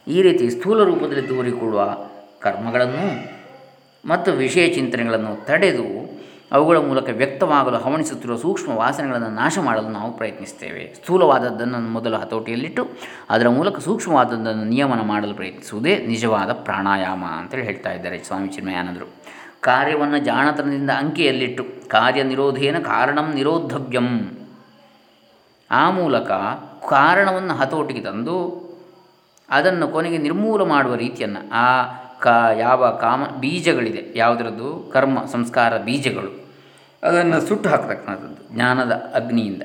ಈ ರೀತಿ ಸ್ಥೂಲ ರೂಪದಲ್ಲಿ ತೋರಿಕೊಳ್ಳುವ ಕರ್ಮಗಳನ್ನು ಮತ್ತು ವಿಷಯ ಚಿಂತನೆಗಳನ್ನು ತಡೆದು ಅವುಗಳ ಮೂಲಕ ವ್ಯಕ್ತವಾಗಲು ಹವಣಿಸುತ್ತಿರುವ ಸೂಕ್ಷ್ಮ ವಾಸನೆಗಳನ್ನು ನಾಶ ಮಾಡಲು ನಾವು ಪ್ರಯತ್ನಿಸ್ತೇವೆ ಸ್ಥೂಲವಾದದ್ದನ್ನು ಮೊದಲು ಹತೋಟಿಯಲ್ಲಿಟ್ಟು, ಅದರ ಮೂಲಕ ಸೂಕ್ಷ್ಮವಾದದ್ದನ್ನು ನಿಯಮನ ಮಾಡಲು ಪ್ರಯತ್ನಿಸುವುದೇ ನಿಜವಾದ ಪ್ರಾಣಾಯಾಮ ಅಂತೇಳಿ ಹೇಳ್ತಾ ಇದ್ದಾರೆ ಸ್ವಾಮಿ ಚಿನ್ಮಯಾನಂದರು. ಕಾರ್ಯವನ್ನು ಜಾಣತನದಿಂದ ಅಂಕಿಯಲ್ಲಿಟ್ಟು, ಕಾರ್ಯ ನಿರೋಧೇನ ಕಾರಣಂ ನಿರೋಧವ್ಯಂ ಆ ಮೂಲಕ ಕಾರಣವನ್ನು ಹತೋಟಿಗೆ ತಂದು, ಅದನ್ನು ಕೊನೆಗೆ ನಿರ್ಮೂಲ ಮಾಡುವ ರೀತಿಯನ್ನು, ಆ ಕಾ, ಯಾವ ಕಾಮ ಬೀಜಗಳಿದೆ, ಯಾವುದರದ್ದು? ಕರ್ಮ, ಸಂಸ್ಕಾರ ಬೀಜಗಳು. ಅದನ್ನು ಸುಟ್ಟು ಹಾಕ್ತಕ್ಕಂಥದ್ದು ಜ್ಞಾನದ ಅಗ್ನಿಯಿಂದ.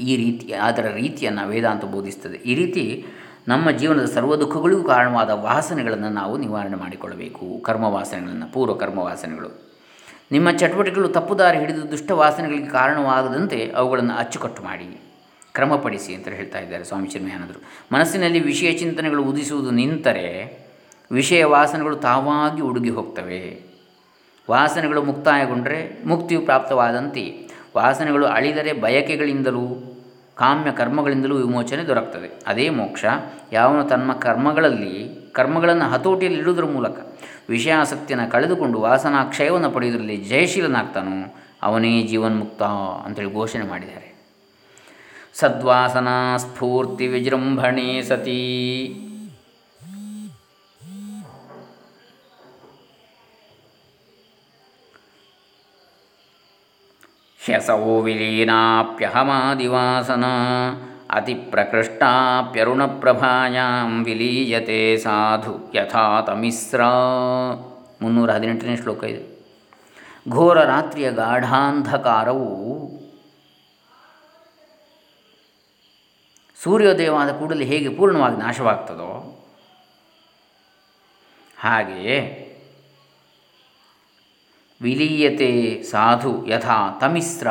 ಈ ರೀತಿ, ಅದರ ರೀತಿಯನ್ನು ವೇದಾಂತ ಬೋಧಿಸ್ತದೆ. ಈ ರೀತಿ ನಮ್ಮ ಜೀವನದ ಸರ್ವ ದುಃಖಗಳಿಗೂ ಕಾರಣವಾದ ವಾಸನೆಗಳನ್ನು ನಾವು ನಿವಾರಣೆ ಮಾಡಿಕೊಳ್ಳಬೇಕು. ಕರ್ಮ ವಾಸನೆಗಳನ್ನು ಪೂರ್ವ ಕರ್ಮ ವಾಸನೆಗಳು ನಿಮ್ಮ ಚಟುವಟಿಕೆಗಳು ತಪ್ಪುದಾರಿ ಹಿಡಿದು ದುಷ್ಟ ವಾಸನೆಗಳಿಗೆ ಕಾರಣವಾಗದಂತೆ ಅವುಗಳನ್ನು ಅಚ್ಚುಕಟ್ಟು ಮಾಡಿ. ಕ್ರಮಪಡಿಸಿ ಅಂತ ಹೇಳ್ತಾ ಇದ್ದಾರೆ ಸ್ವಾಮಿ ಚಿನ್ಮಯಾನಂದರು. ಮನಸ್ಸಿನಲ್ಲಿ ವಿಷಯ ಚಿಂತನೆಗಳು ಉದಿಸುವುದು ನಿಂತರೆ, ವಿಷಯ ವಾಸನೆಗಳು ತಾವಾಗಿ ಉಡುಗಿ ಹೋಗ್ತವೆ. ವಾಸನೆಗಳು ಮುಕ್ತಾಯಗೊಂಡರೆ ಮುಕ್ತಿಯು ಪ್ರಾಪ್ತವಾದಂತೆ. ವಾಸನೆಗಳು ಅಳಿದರೆ ಬಯಕೆಗಳಿಂದಲೂ, ಕಾಮ್ಯ ಕರ್ಮಗಳಿಂದಲೂ ವಿಮೋಚನೆ ದೊರಕ್ತದೆ. ಅದೇ ಮೋಕ್ಷ. ಯಾವನು ತನ್ನ ಕರ್ಮಗಳಲ್ಲಿ, ಕರ್ಮಗಳನ್ನು ಹತೋಟಿಯಲ್ಲಿ ಇಡುವುದರ ಮೂಲಕ ವಿಷಯಾಸಕ್ತಿಯನ್ನು ಕಳೆದುಕೊಂಡು ವಾಸನಾ ಕ್ಷಯವನ್ನು ಪಡೆಯುವುದರಲ್ಲಿ ಜಯಶೀಲನಾಗ್ತಾನೋ, ಅವನೇ ಜೀವನ್ಮುಕ್ತ ಅಂತೇಳಿ ಘೋಷಣೆ ಮಾಡಿದ್ದಾರೆ. ಸದ್ವಾಸನಾ ಸ್ಫೂರ್ತಿ ವಿಜೃಂಭಣೆ ಸತಿ. ಹ್ಯಸೌ ಪ್ರಕೃಷ್ಟಾಪ್ಯರುಣ ಅತಿಪ್ರಕೃಷ್ಟಾಪ್ಯರುಣಪ್ರಭಾಯಾಂ ವಿಲೀಯತೆ ಸಾಧು ಯಥಾ ತಮಿಸ್ರ ಮುನ್ನೂರ ಹದಿನೆಂಟನೇ ಶ್ಲೋಕ ಇದೆ. ಘೋರ ರಾತ್ರಿಯ ಗಾಢಾಂಧಕಾರವು ಸೂರ್ಯೋದಯವಾದ ಕೂಡಲೇ ಹೇಗೆ ಪೂರ್ಣವಾಗಿ ನಾಶವಾಗ್ತದೋ ಹಾಗೆಯೇ ವಿಲೀಯತೆ ಸಾಧು ಯಥಾ ತಮಿಸ್ರ.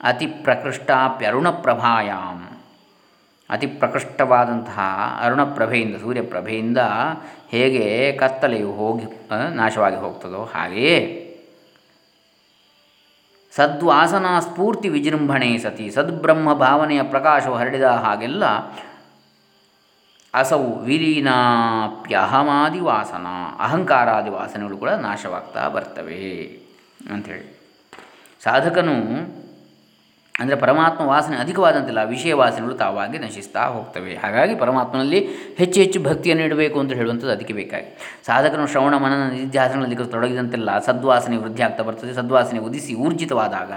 ಅತಿ ಪ್ರಕೃಷ್ಟಾಪ್ಯರುಣಪ್ರಭಾಯಾಮ್ ಅತಿ ಪ್ರಕೃಷ್ಟವಾದಂತಹ ಅರುಣಪ್ರಭೆಯಿಂದ, ಸೂರ್ಯಪ್ರಭೆಯಿಂದ ಹೇಗೆ ಕತ್ತಲೆಯು ಹೋಗಿ ನಾಶವಾಗಿ ಹೋಗ್ತದೋ ಹಾಗೆಯೇ. ಸದ್ವಾಸನಾ ಸ್ಫೂರ್ತಿ ವಿಜೃಂಭಣೆ ಸತಿ ಸದ್ಬ್ರಹ್ಮ ಭಾವನೆಯ ಪ್ರಕಾಶವು ಹರಡಿದ ಹಾಗೆಲ್ಲ ಅಸವು ವಿಲೀನಾಪ್ಯಹಮಾದಿ ವಾಸನ ಅಹಂಕಾರಾದಿ ವಾಸನೆಗಳು ಕೂಡ ನಾಶವಾಗ್ತಾ ಬರ್ತವೆ ಅಂಥೇಳಿ ಸಾಧಕನು ಅಂದರೆ ಪರಮಾತ್ಮ ವಾಸನೆ ಅಧಿಕವಾದಂತಿಲ್ಲ ವಿಷಯ ವಾಸನೆಗಳು ತಾವಾಗಿ ನಶಿಸ್ತಾ ಹೋಗ್ತವೆ. ಹಾಗಾಗಿ ಪರಮಾತ್ಮನಲ್ಲಿ ಹೆಚ್ಚು ಹೆಚ್ಚು ಭಕ್ತಿಯನ್ನು ಇಡಬೇಕು ಅಂತ ಹೇಳುವಂಥದ್ದು ಅದಕ್ಕೆ ಬೇಕಾಗಿ. ಸಾಧಕನು ಶ್ರವಣ, ಮನನ ನಿಧ್ಯಾಸನಗಳಲ್ಲಿ ತೊಡಗಿದಂತೆಲ್ಲ. ಸದ್ವಾಸನೆ ವೃದ್ಧಿ ಆಗ್ತಾ ಬರ್ತದೆ. ಸದ್ವಾಸನೆ ಉದಿಸಿ ಊರ್ಜಿತವಾದಾಗ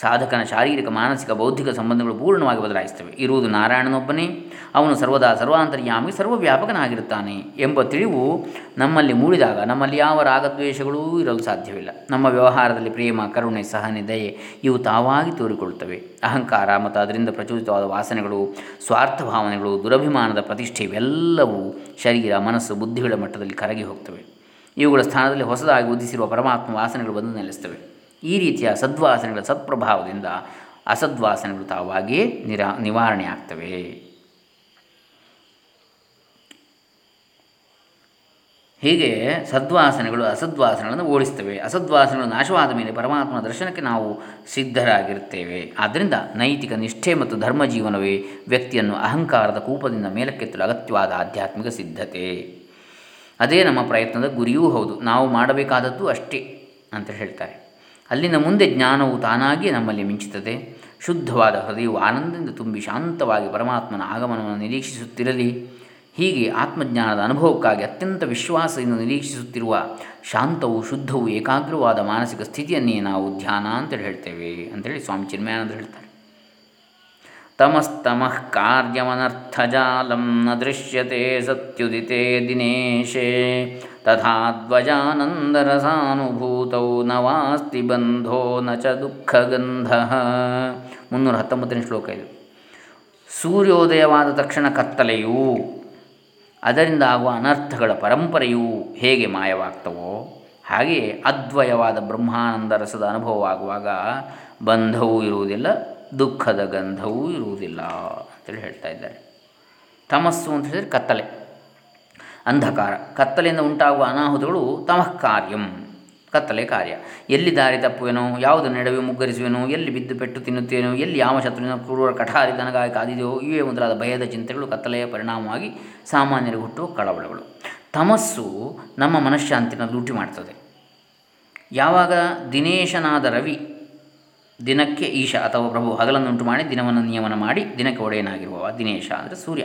ಸಾಧಕನ ಶಾರೀರಿಕ, ಮಾನಸಿಕ, ಬೌದ್ಧಿಕ ಸಂಬಂಧಗಳು ಪೂರ್ಣವಾಗಿ ಬದಲಾಯಿಸ್ತವೆ. ಇರುವುದು ನಾರಾಯಣನೊಬ್ಬನೇ. ಅವನು ಸರ್ವದಾ ಸರ್ವಾಂತರ್ಯಾಮಿ, ಸರ್ವವ್ಯಾಪಕನಾಗಿರುತ್ತಾನೆ ಎಂಬ ತಿಳಿವು ನಮ್ಮಲ್ಲಿ ಮೂಡಿದಾಗ ನಮ್ಮಲ್ಲಿ ಯಾವ ರಾಗದ್ವೇಷಗಳೂ ಇರಲು ಸಾಧ್ಯವಿಲ್ಲ. ನಮ್ಮ ವ್ಯವಹಾರದಲ್ಲಿ ಪ್ರೇಮ, ಕರುಣೆ, ಸಹನೆ, ದಯೆ ಇವು ತಾವಾಗಿ ತೋರಿಕೊಳ್ಳುತ್ತವೆ ಅಹಂಕಾರ ಮತ್ತು ಅದರಿಂದ ಪ್ರಚೋದಿತವಾದ ವಾಸನೆಗಳು, ಸ್ವಾರ್ಥ ಭಾವನೆಗಳು, ದುರಭಿಮಾನದ ಪ್ರತಿಷ್ಠೆ ಇವೆಲ್ಲವೂ ಶರೀರ, ಮನಸ್ಸು, ಬುದ್ಧಿಗಳ ಮಟ್ಟದಲ್ಲಿ ಕರಗಿ ಹೋಗ್ತವೆ. ಇವುಗಳ ಸ್ಥಾನದಲ್ಲಿ ಹೊಸದಾಗಿ ಉದಿಸಿರುವ ಪರಮಾತ್ಮ ವಾಸನೆಗಳು ಬಂದು ನೆಲೆಸ್ತವೆ. ಈ ರೀತಿಯ ಸದ್ವಾಸನೆಗಳ ಸತ್ಪ್ರಭಾವದಿಂದ ಅಸದ್ವಾಸನೆಗಳು ತಾವಾಗಿಯೇ ನಿರಾ ನಿವಾರಣೆ ಹೀಗೆ ಸದ್ವಾಸನೆಗಳು, ಅಸದ್ವಾಸನೆಗಳನ್ನು ಓಡಿಸ್ತವೆ. ಅಸದ್ವಾಸನೆಗಳು ನಾಶವಾದ ಮೇಲೆ ಪರಮಾತ್ಮನ ದರ್ಶನಕ್ಕೆ ನಾವು ಸಿದ್ಧರಾಗಿರುತ್ತೇವೆ ಆದ್ದರಿಂದ ನೈತಿಕ ನಿಷ್ಠೆ ಮತ್ತು ಧರ್ಮ ಜೀವನವೇ ವ್ಯಕ್ತಿಯನ್ನು ಅಹಂಕಾರದ ಕೂಪದಿಂದ ಮೇಲಕ್ಕೆತ್ತಲು ಅಗತ್ಯವಾದ ಆಧ್ಯಾತ್ಮಿಕ ಸಿದ್ಧತೆ. ಅದೇ ನಮ್ಮ ಪ್ರಯತ್ನದ ಗುರಿಯೂ ಹೌದು. ನಾವು ಮಾಡಬೇಕಾದದ್ದು ಅಷ್ಟೇ ಅಂತ ಹೇಳ್ತಾರೆ. ಅಲ್ಲಿನ ಮುಂದೆ ಜ್ಞಾನವು ತಾನಾಗಿಯೇ ನಮ್ಮಲ್ಲಿ ಮಿಂಚುತ್ತದೆ. ಶುದ್ಧವಾದ ಹೃದಯವು ಆನಂದದಿಂದ ತುಂಬಿ ಶಾಂತವಾಗಿ ಪರಮಾತ್ಮನ ಆಗಮನವನ್ನು ನಿರೀಕ್ಷಿಸುತ್ತಿರಲಿ. ಹೀಗೆ ಆತ್ಮಜ್ಞಾನದ ಅನುಭವಕ್ಕಾಗಿ ಅತ್ಯಂತ ವಿಶ್ವಾಸದಿಂದ ನಿರೀಕ್ಷಿಸುತ್ತಿರುವ ಶಾಂತವು ಶುದ್ಧವು ಏಕಾಗ್ರವಾದ ಮಾನಸಿಕ ಸ್ಥಿತಿಯನ್ನೇ ನಾವು ಧ್ಯಾನ ಅಂತೇಳಿ ಹೇಳ್ತೇವೆ. ಅಂತೇಳಿ ಸ್ವಾಮಿ ಚಿನ್ಮಯಾನಂದರು ಹೇಳ್ತಾರೆ. ತಮಸ್ತಮಃ ಕಾರ್ಯವನರ್ಥಜಾಲಂ ನ ದೃಶ್ಯತೆ ಸತ್ಯುದಿತೆ ದಿನೇಶೇ. ತಥಾ ಧ್ವಜಾನಂದರಸಾನುಭೂತೌ ನ ವಾಸ್ತಿ ಬಂಧೋ ನ ಚ ದುಃಖಗಂಧ. ಮುನ್ನೂರ ಹತ್ತೊಂಬತ್ತನೇ ಶ್ಲೋಕ ಇದು. ಸೂರ್ಯೋದಯವಾದ ತಕ್ಷಣ ಕತ್ತಲೆಯೂ ಅದರಿಂದ ಆಗುವ ಅನರ್ಥಗಳ ಪರಂಪರೆಯು ಹೇಗೆ ಮಾಯವಾಗ್ತವೋ ಹಾಗೆಯೇ ಅದ್ವಯವಾದ ಬ್ರಹ್ಮಾನಂದ ರಸದ ಅನುಭವವಾಗುವಾಗ ಬಂಧವೂ ಇರುವುದಿಲ್ಲ, ದುಃಖದ ಗಂಧವೂ ಇರುವುದಿಲ್ಲ ಅಂತೇಳಿ ಹೇಳ್ತಾ ಇದ್ದಾರೆ. ತಮಸ್ಸು ಅಂತ ಹೇಳಿದರೆ ಕತ್ತಲೆ. ಅಂಧಕಾರ. ಕತ್ತಲೆಯಿಂದ ಉಂಟಾಗುವ ಅನಾಹುತಗಳು ತಮಃ ಕಾರ್ಯಂ. ಕತ್ತಲೆ ಕಾರ್ಯ. ಎಲ್ಲಿ ದಾರಿ ತಪ್ಪುವೆನೋ, ಯಾವುದು ನಡುವೆ ಮುಗ್ಗರಿಸುವೆನೋ, ಎಲ್ಲಿ ಬಿದ್ದು ಪೆಟ್ಟು ತಿನ್ನುತ್ತೇನೋ, ಎಲ್ಲಿ ಯಾವ ಶತ್ರುವಿನ ಕ್ರೂರ ಕಠಾರಿ ದನಗಾಗಿ ಕಾದಿದೆಯೋ, ಇವೇ ಮೊದಲಾದ ಭಯದ ಚಿಂತೆಗಳು ಕತ್ತಲೆಯ ಪರಿಣಾಮವಾಗಿ ಸಾಮಾನ್ಯರಿಗೆ ಹುಟ್ಟುವ ಕಳವಳಗಳು. ತಮಸ್ಸು ನಮ್ಮ ಮನಃಶಾಂತಿನ ಲೂಟಿ ಮಾಡ್ತದೆ. ಯಾವಾಗ ದಿನೇಶನಾದ ರವಿ ದಿನಕ್ಕೆ ಈಶ ಅಥವಾ ಪ್ರಭು ಹಗಲನ್ನುಂಟು ಮಾಡಿ ದಿನವನ್ನು ನಿಯಮನ ಮಾಡಿ ದಿನಕ್ಕೆ ದಿನೇಶ ಅಂದರೆ ಸೂರ್ಯ.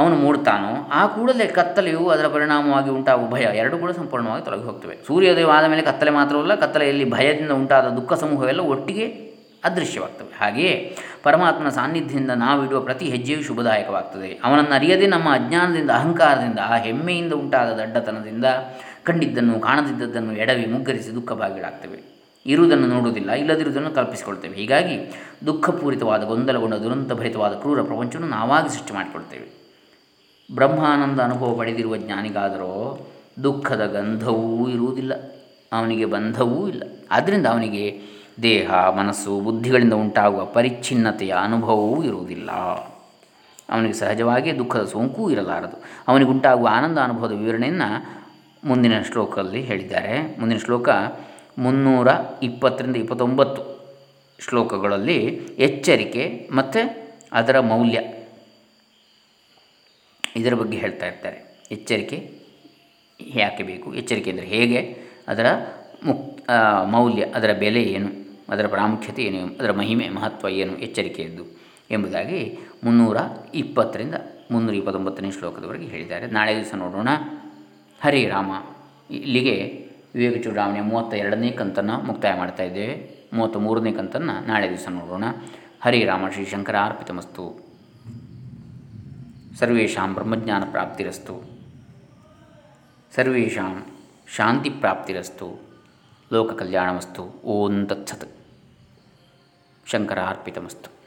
ಅವನು ಮೂಡ್ತಾನೋ, ಆ ಕೂಡಲೇ ಕತ್ತಲೆಯು ಅದರ ಪರಿಣಾಮವಾಗಿ ಉಂಟಾಗುವ ಭಯ. ಎರಡು ಕೂಡ ಸಂಪೂರ್ಣವಾಗಿ ತೊಲಗಿ ಹೋಗ್ತವೆ. ಸೂರ್ಯೋದಯವಾದ ಮೇಲೆ ಕತ್ತಲೆ ಮಾತ್ರವಲ್ಲ, ಕತ್ತಲೆಯಲ್ಲಿ ಭಯದಿಂದ ಉಂಟಾದ ದುಃಖ ಸಮೂಹವೆಲ್ಲ ಒಟ್ಟಿಗೆ ಅದೃಶ್ಯವಾಗ್ತವೆ. ಹಾಗೆಯೇ ಪರಮಾತ್ಮನ ಸಾನ್ನಿಧ್ಯದಿಂದ ನಾವಿಡುವ ಪ್ರತಿ ಹೆಜ್ಜೆಯೂ ಶುಭದಾಯಕವಾಗ್ತದೆ. ಅವನನ್ನು ಅರಿಯದೆ ನಮ್ಮ ಅಜ್ಞಾನದಿಂದ, ಅಹಂಕಾರದಿಂದ, ಆ ಹೆಮ್ಮೆಯಿಂದ ಉಂಟಾದ ದಡ್ಡತನದಿಂದ ಕಂಡಿದ್ದನ್ನು, ಕಾಣದಿದ್ದದ್ದನ್ನು ಎಡವಿ ಮುಗ್ಗರಿಸಿ ದುಃಖ ಭಾಗಿಗಳಾಗ್ತವೆ ಇರುವುದನ್ನು ನೋಡುವುದಿಲ್ಲ, ಇಲ್ಲದಿರುವುದನ್ನು ಕಲ್ಪಿಸಿಕೊಳ್ತೇವೆ ಹೀಗಾಗಿ ದುಃಖಪೂರಿತವಾದ ಗೊಂದಲಗೊಂಡ ದುರಂತಭರಿತವಾದ ಕ್ರೂರ ಪ್ರಪಂಚವನ್ನು ನಾವಾಗಿ ಸೃಷ್ಟಿ ಮಾಡಿಕೊಳ್ತೇವೆ. ಬ್ರಹ್ಮಾನಂದ ಅನುಭವ ಪಡೆದಿರುವ ಜ್ಞಾನಿಗಾದರೂ ದುಃಖದ ಗಂಧವೂ ಇರುವುದಿಲ್ಲ. ಅವನಿಗೆ ಬಂಧವೂ ಇಲ್ಲ. ಆದ್ದರಿಂದ ಅವನಿಗೆ ದೇಹ, ಮನಸ್ಸು, ಬುದ್ಧಿಗಳಿಂದ ಉಂಟಾಗುವ ಪರಿಚ್ಛಿನ್ನತೆಯ ಅನುಭವವೂ ಇರುವುದಿಲ್ಲ. ಅವನಿಗೆ ಸಹಜವಾಗಿಯೇ ದುಃಖದ ಸೋಂಕು ಇರಲಾರದು. ಅವನಿಗುಂಟಾಗುವ ಆನಂದ ಅನುಭವದ ವಿವರಣೆಯನ್ನು ಮುಂದಿನ ಶ್ಲೋಕದಲ್ಲಿ ಹೇಳಿದ್ದಾರೆ. ಮುಂದಿನ ಶ್ಲೋಕ ಮುನ್ನೂರ ಇಪ್ಪತ್ತರಿಂದ ಇಪ್ಪತ್ತೊಂಬತ್ತು ಶ್ಲೋಕಗಳಲ್ಲಿ ಎಚ್ಚರಿಕೆ ಮತ್ತು ಅದರ ಮೌಲ್ಯ. ಇದರ ಬಗ್ಗೆ ಹೇಳ್ತಾ ಇರ್ತಾರೆ. ಎಚ್ಚರಿಕೆ ಯಾಕೆ ಬೇಕು? ಎಚ್ಚರಿಕೆ ಅಂದರೆ ಹೇಗೆ? ಅದರ ಮುಕ್ ಮೌಲ್ಯ, ಅದರ ಬೆಲೆ ಏನು? ಅದರ ಪ್ರಾಮುಖ್ಯತೆ ಏನು? ಅದರ ಮಹಿಮೆ, ಮಹತ್ವ ಏನು? ಎಚ್ಚರಿಕೆಯದ್ದು ಎಂಬುದಾಗಿ ಮುನ್ನೂರ ಇಪ್ಪತ್ತರಿಂದ ಮುನ್ನೂರ ಇಪ್ಪತ್ತೊಂಬತ್ತನೇ ಶ್ಲೋಕದವರೆಗೆ ಹೇಳಿದ್ದಾರೆ. ನಾಳೆ ದಿವಸ ನೋಡೋಣ. ಹರಿ ರಾಮ. ಇಲ್ಲಿಗೆ ವಿವೇಕ ಚೂಡಾವಣೆ ಮೂವತ್ತ ಎರಡನೇ ಕಂತನ್ನು ಮುಕ್ತಾಯ ಮಾಡ್ತಾ ಇದ್ದೇವೆ. ಮೂವತ್ತ ಮೂರನೇ ಕಂತನ್ನು ನಾಳೆ ದಿವಸ ನೋಡೋಣ. ಹರೇ ರಾಮ ಶ್ರೀ ಶಂಕರ ಸರ್ವೇಷಾಂ ಬ್ರಹ್ಮಜ್ಞಾನ ಪ್ರಾಪ್ತಿರಸ್ತು ಸರ್ವೇಷಾಂ ಶಾಂತಿ ಪ್ರಾಪ್ತಿರಸ್ತು ಲೋಕ ಕಲ್ಯಾಣವಸ್ತು ಓಂ ತತ್ಸತ್. ಶಂಕರ ಅರ್ಪಿತಮಸ್ತು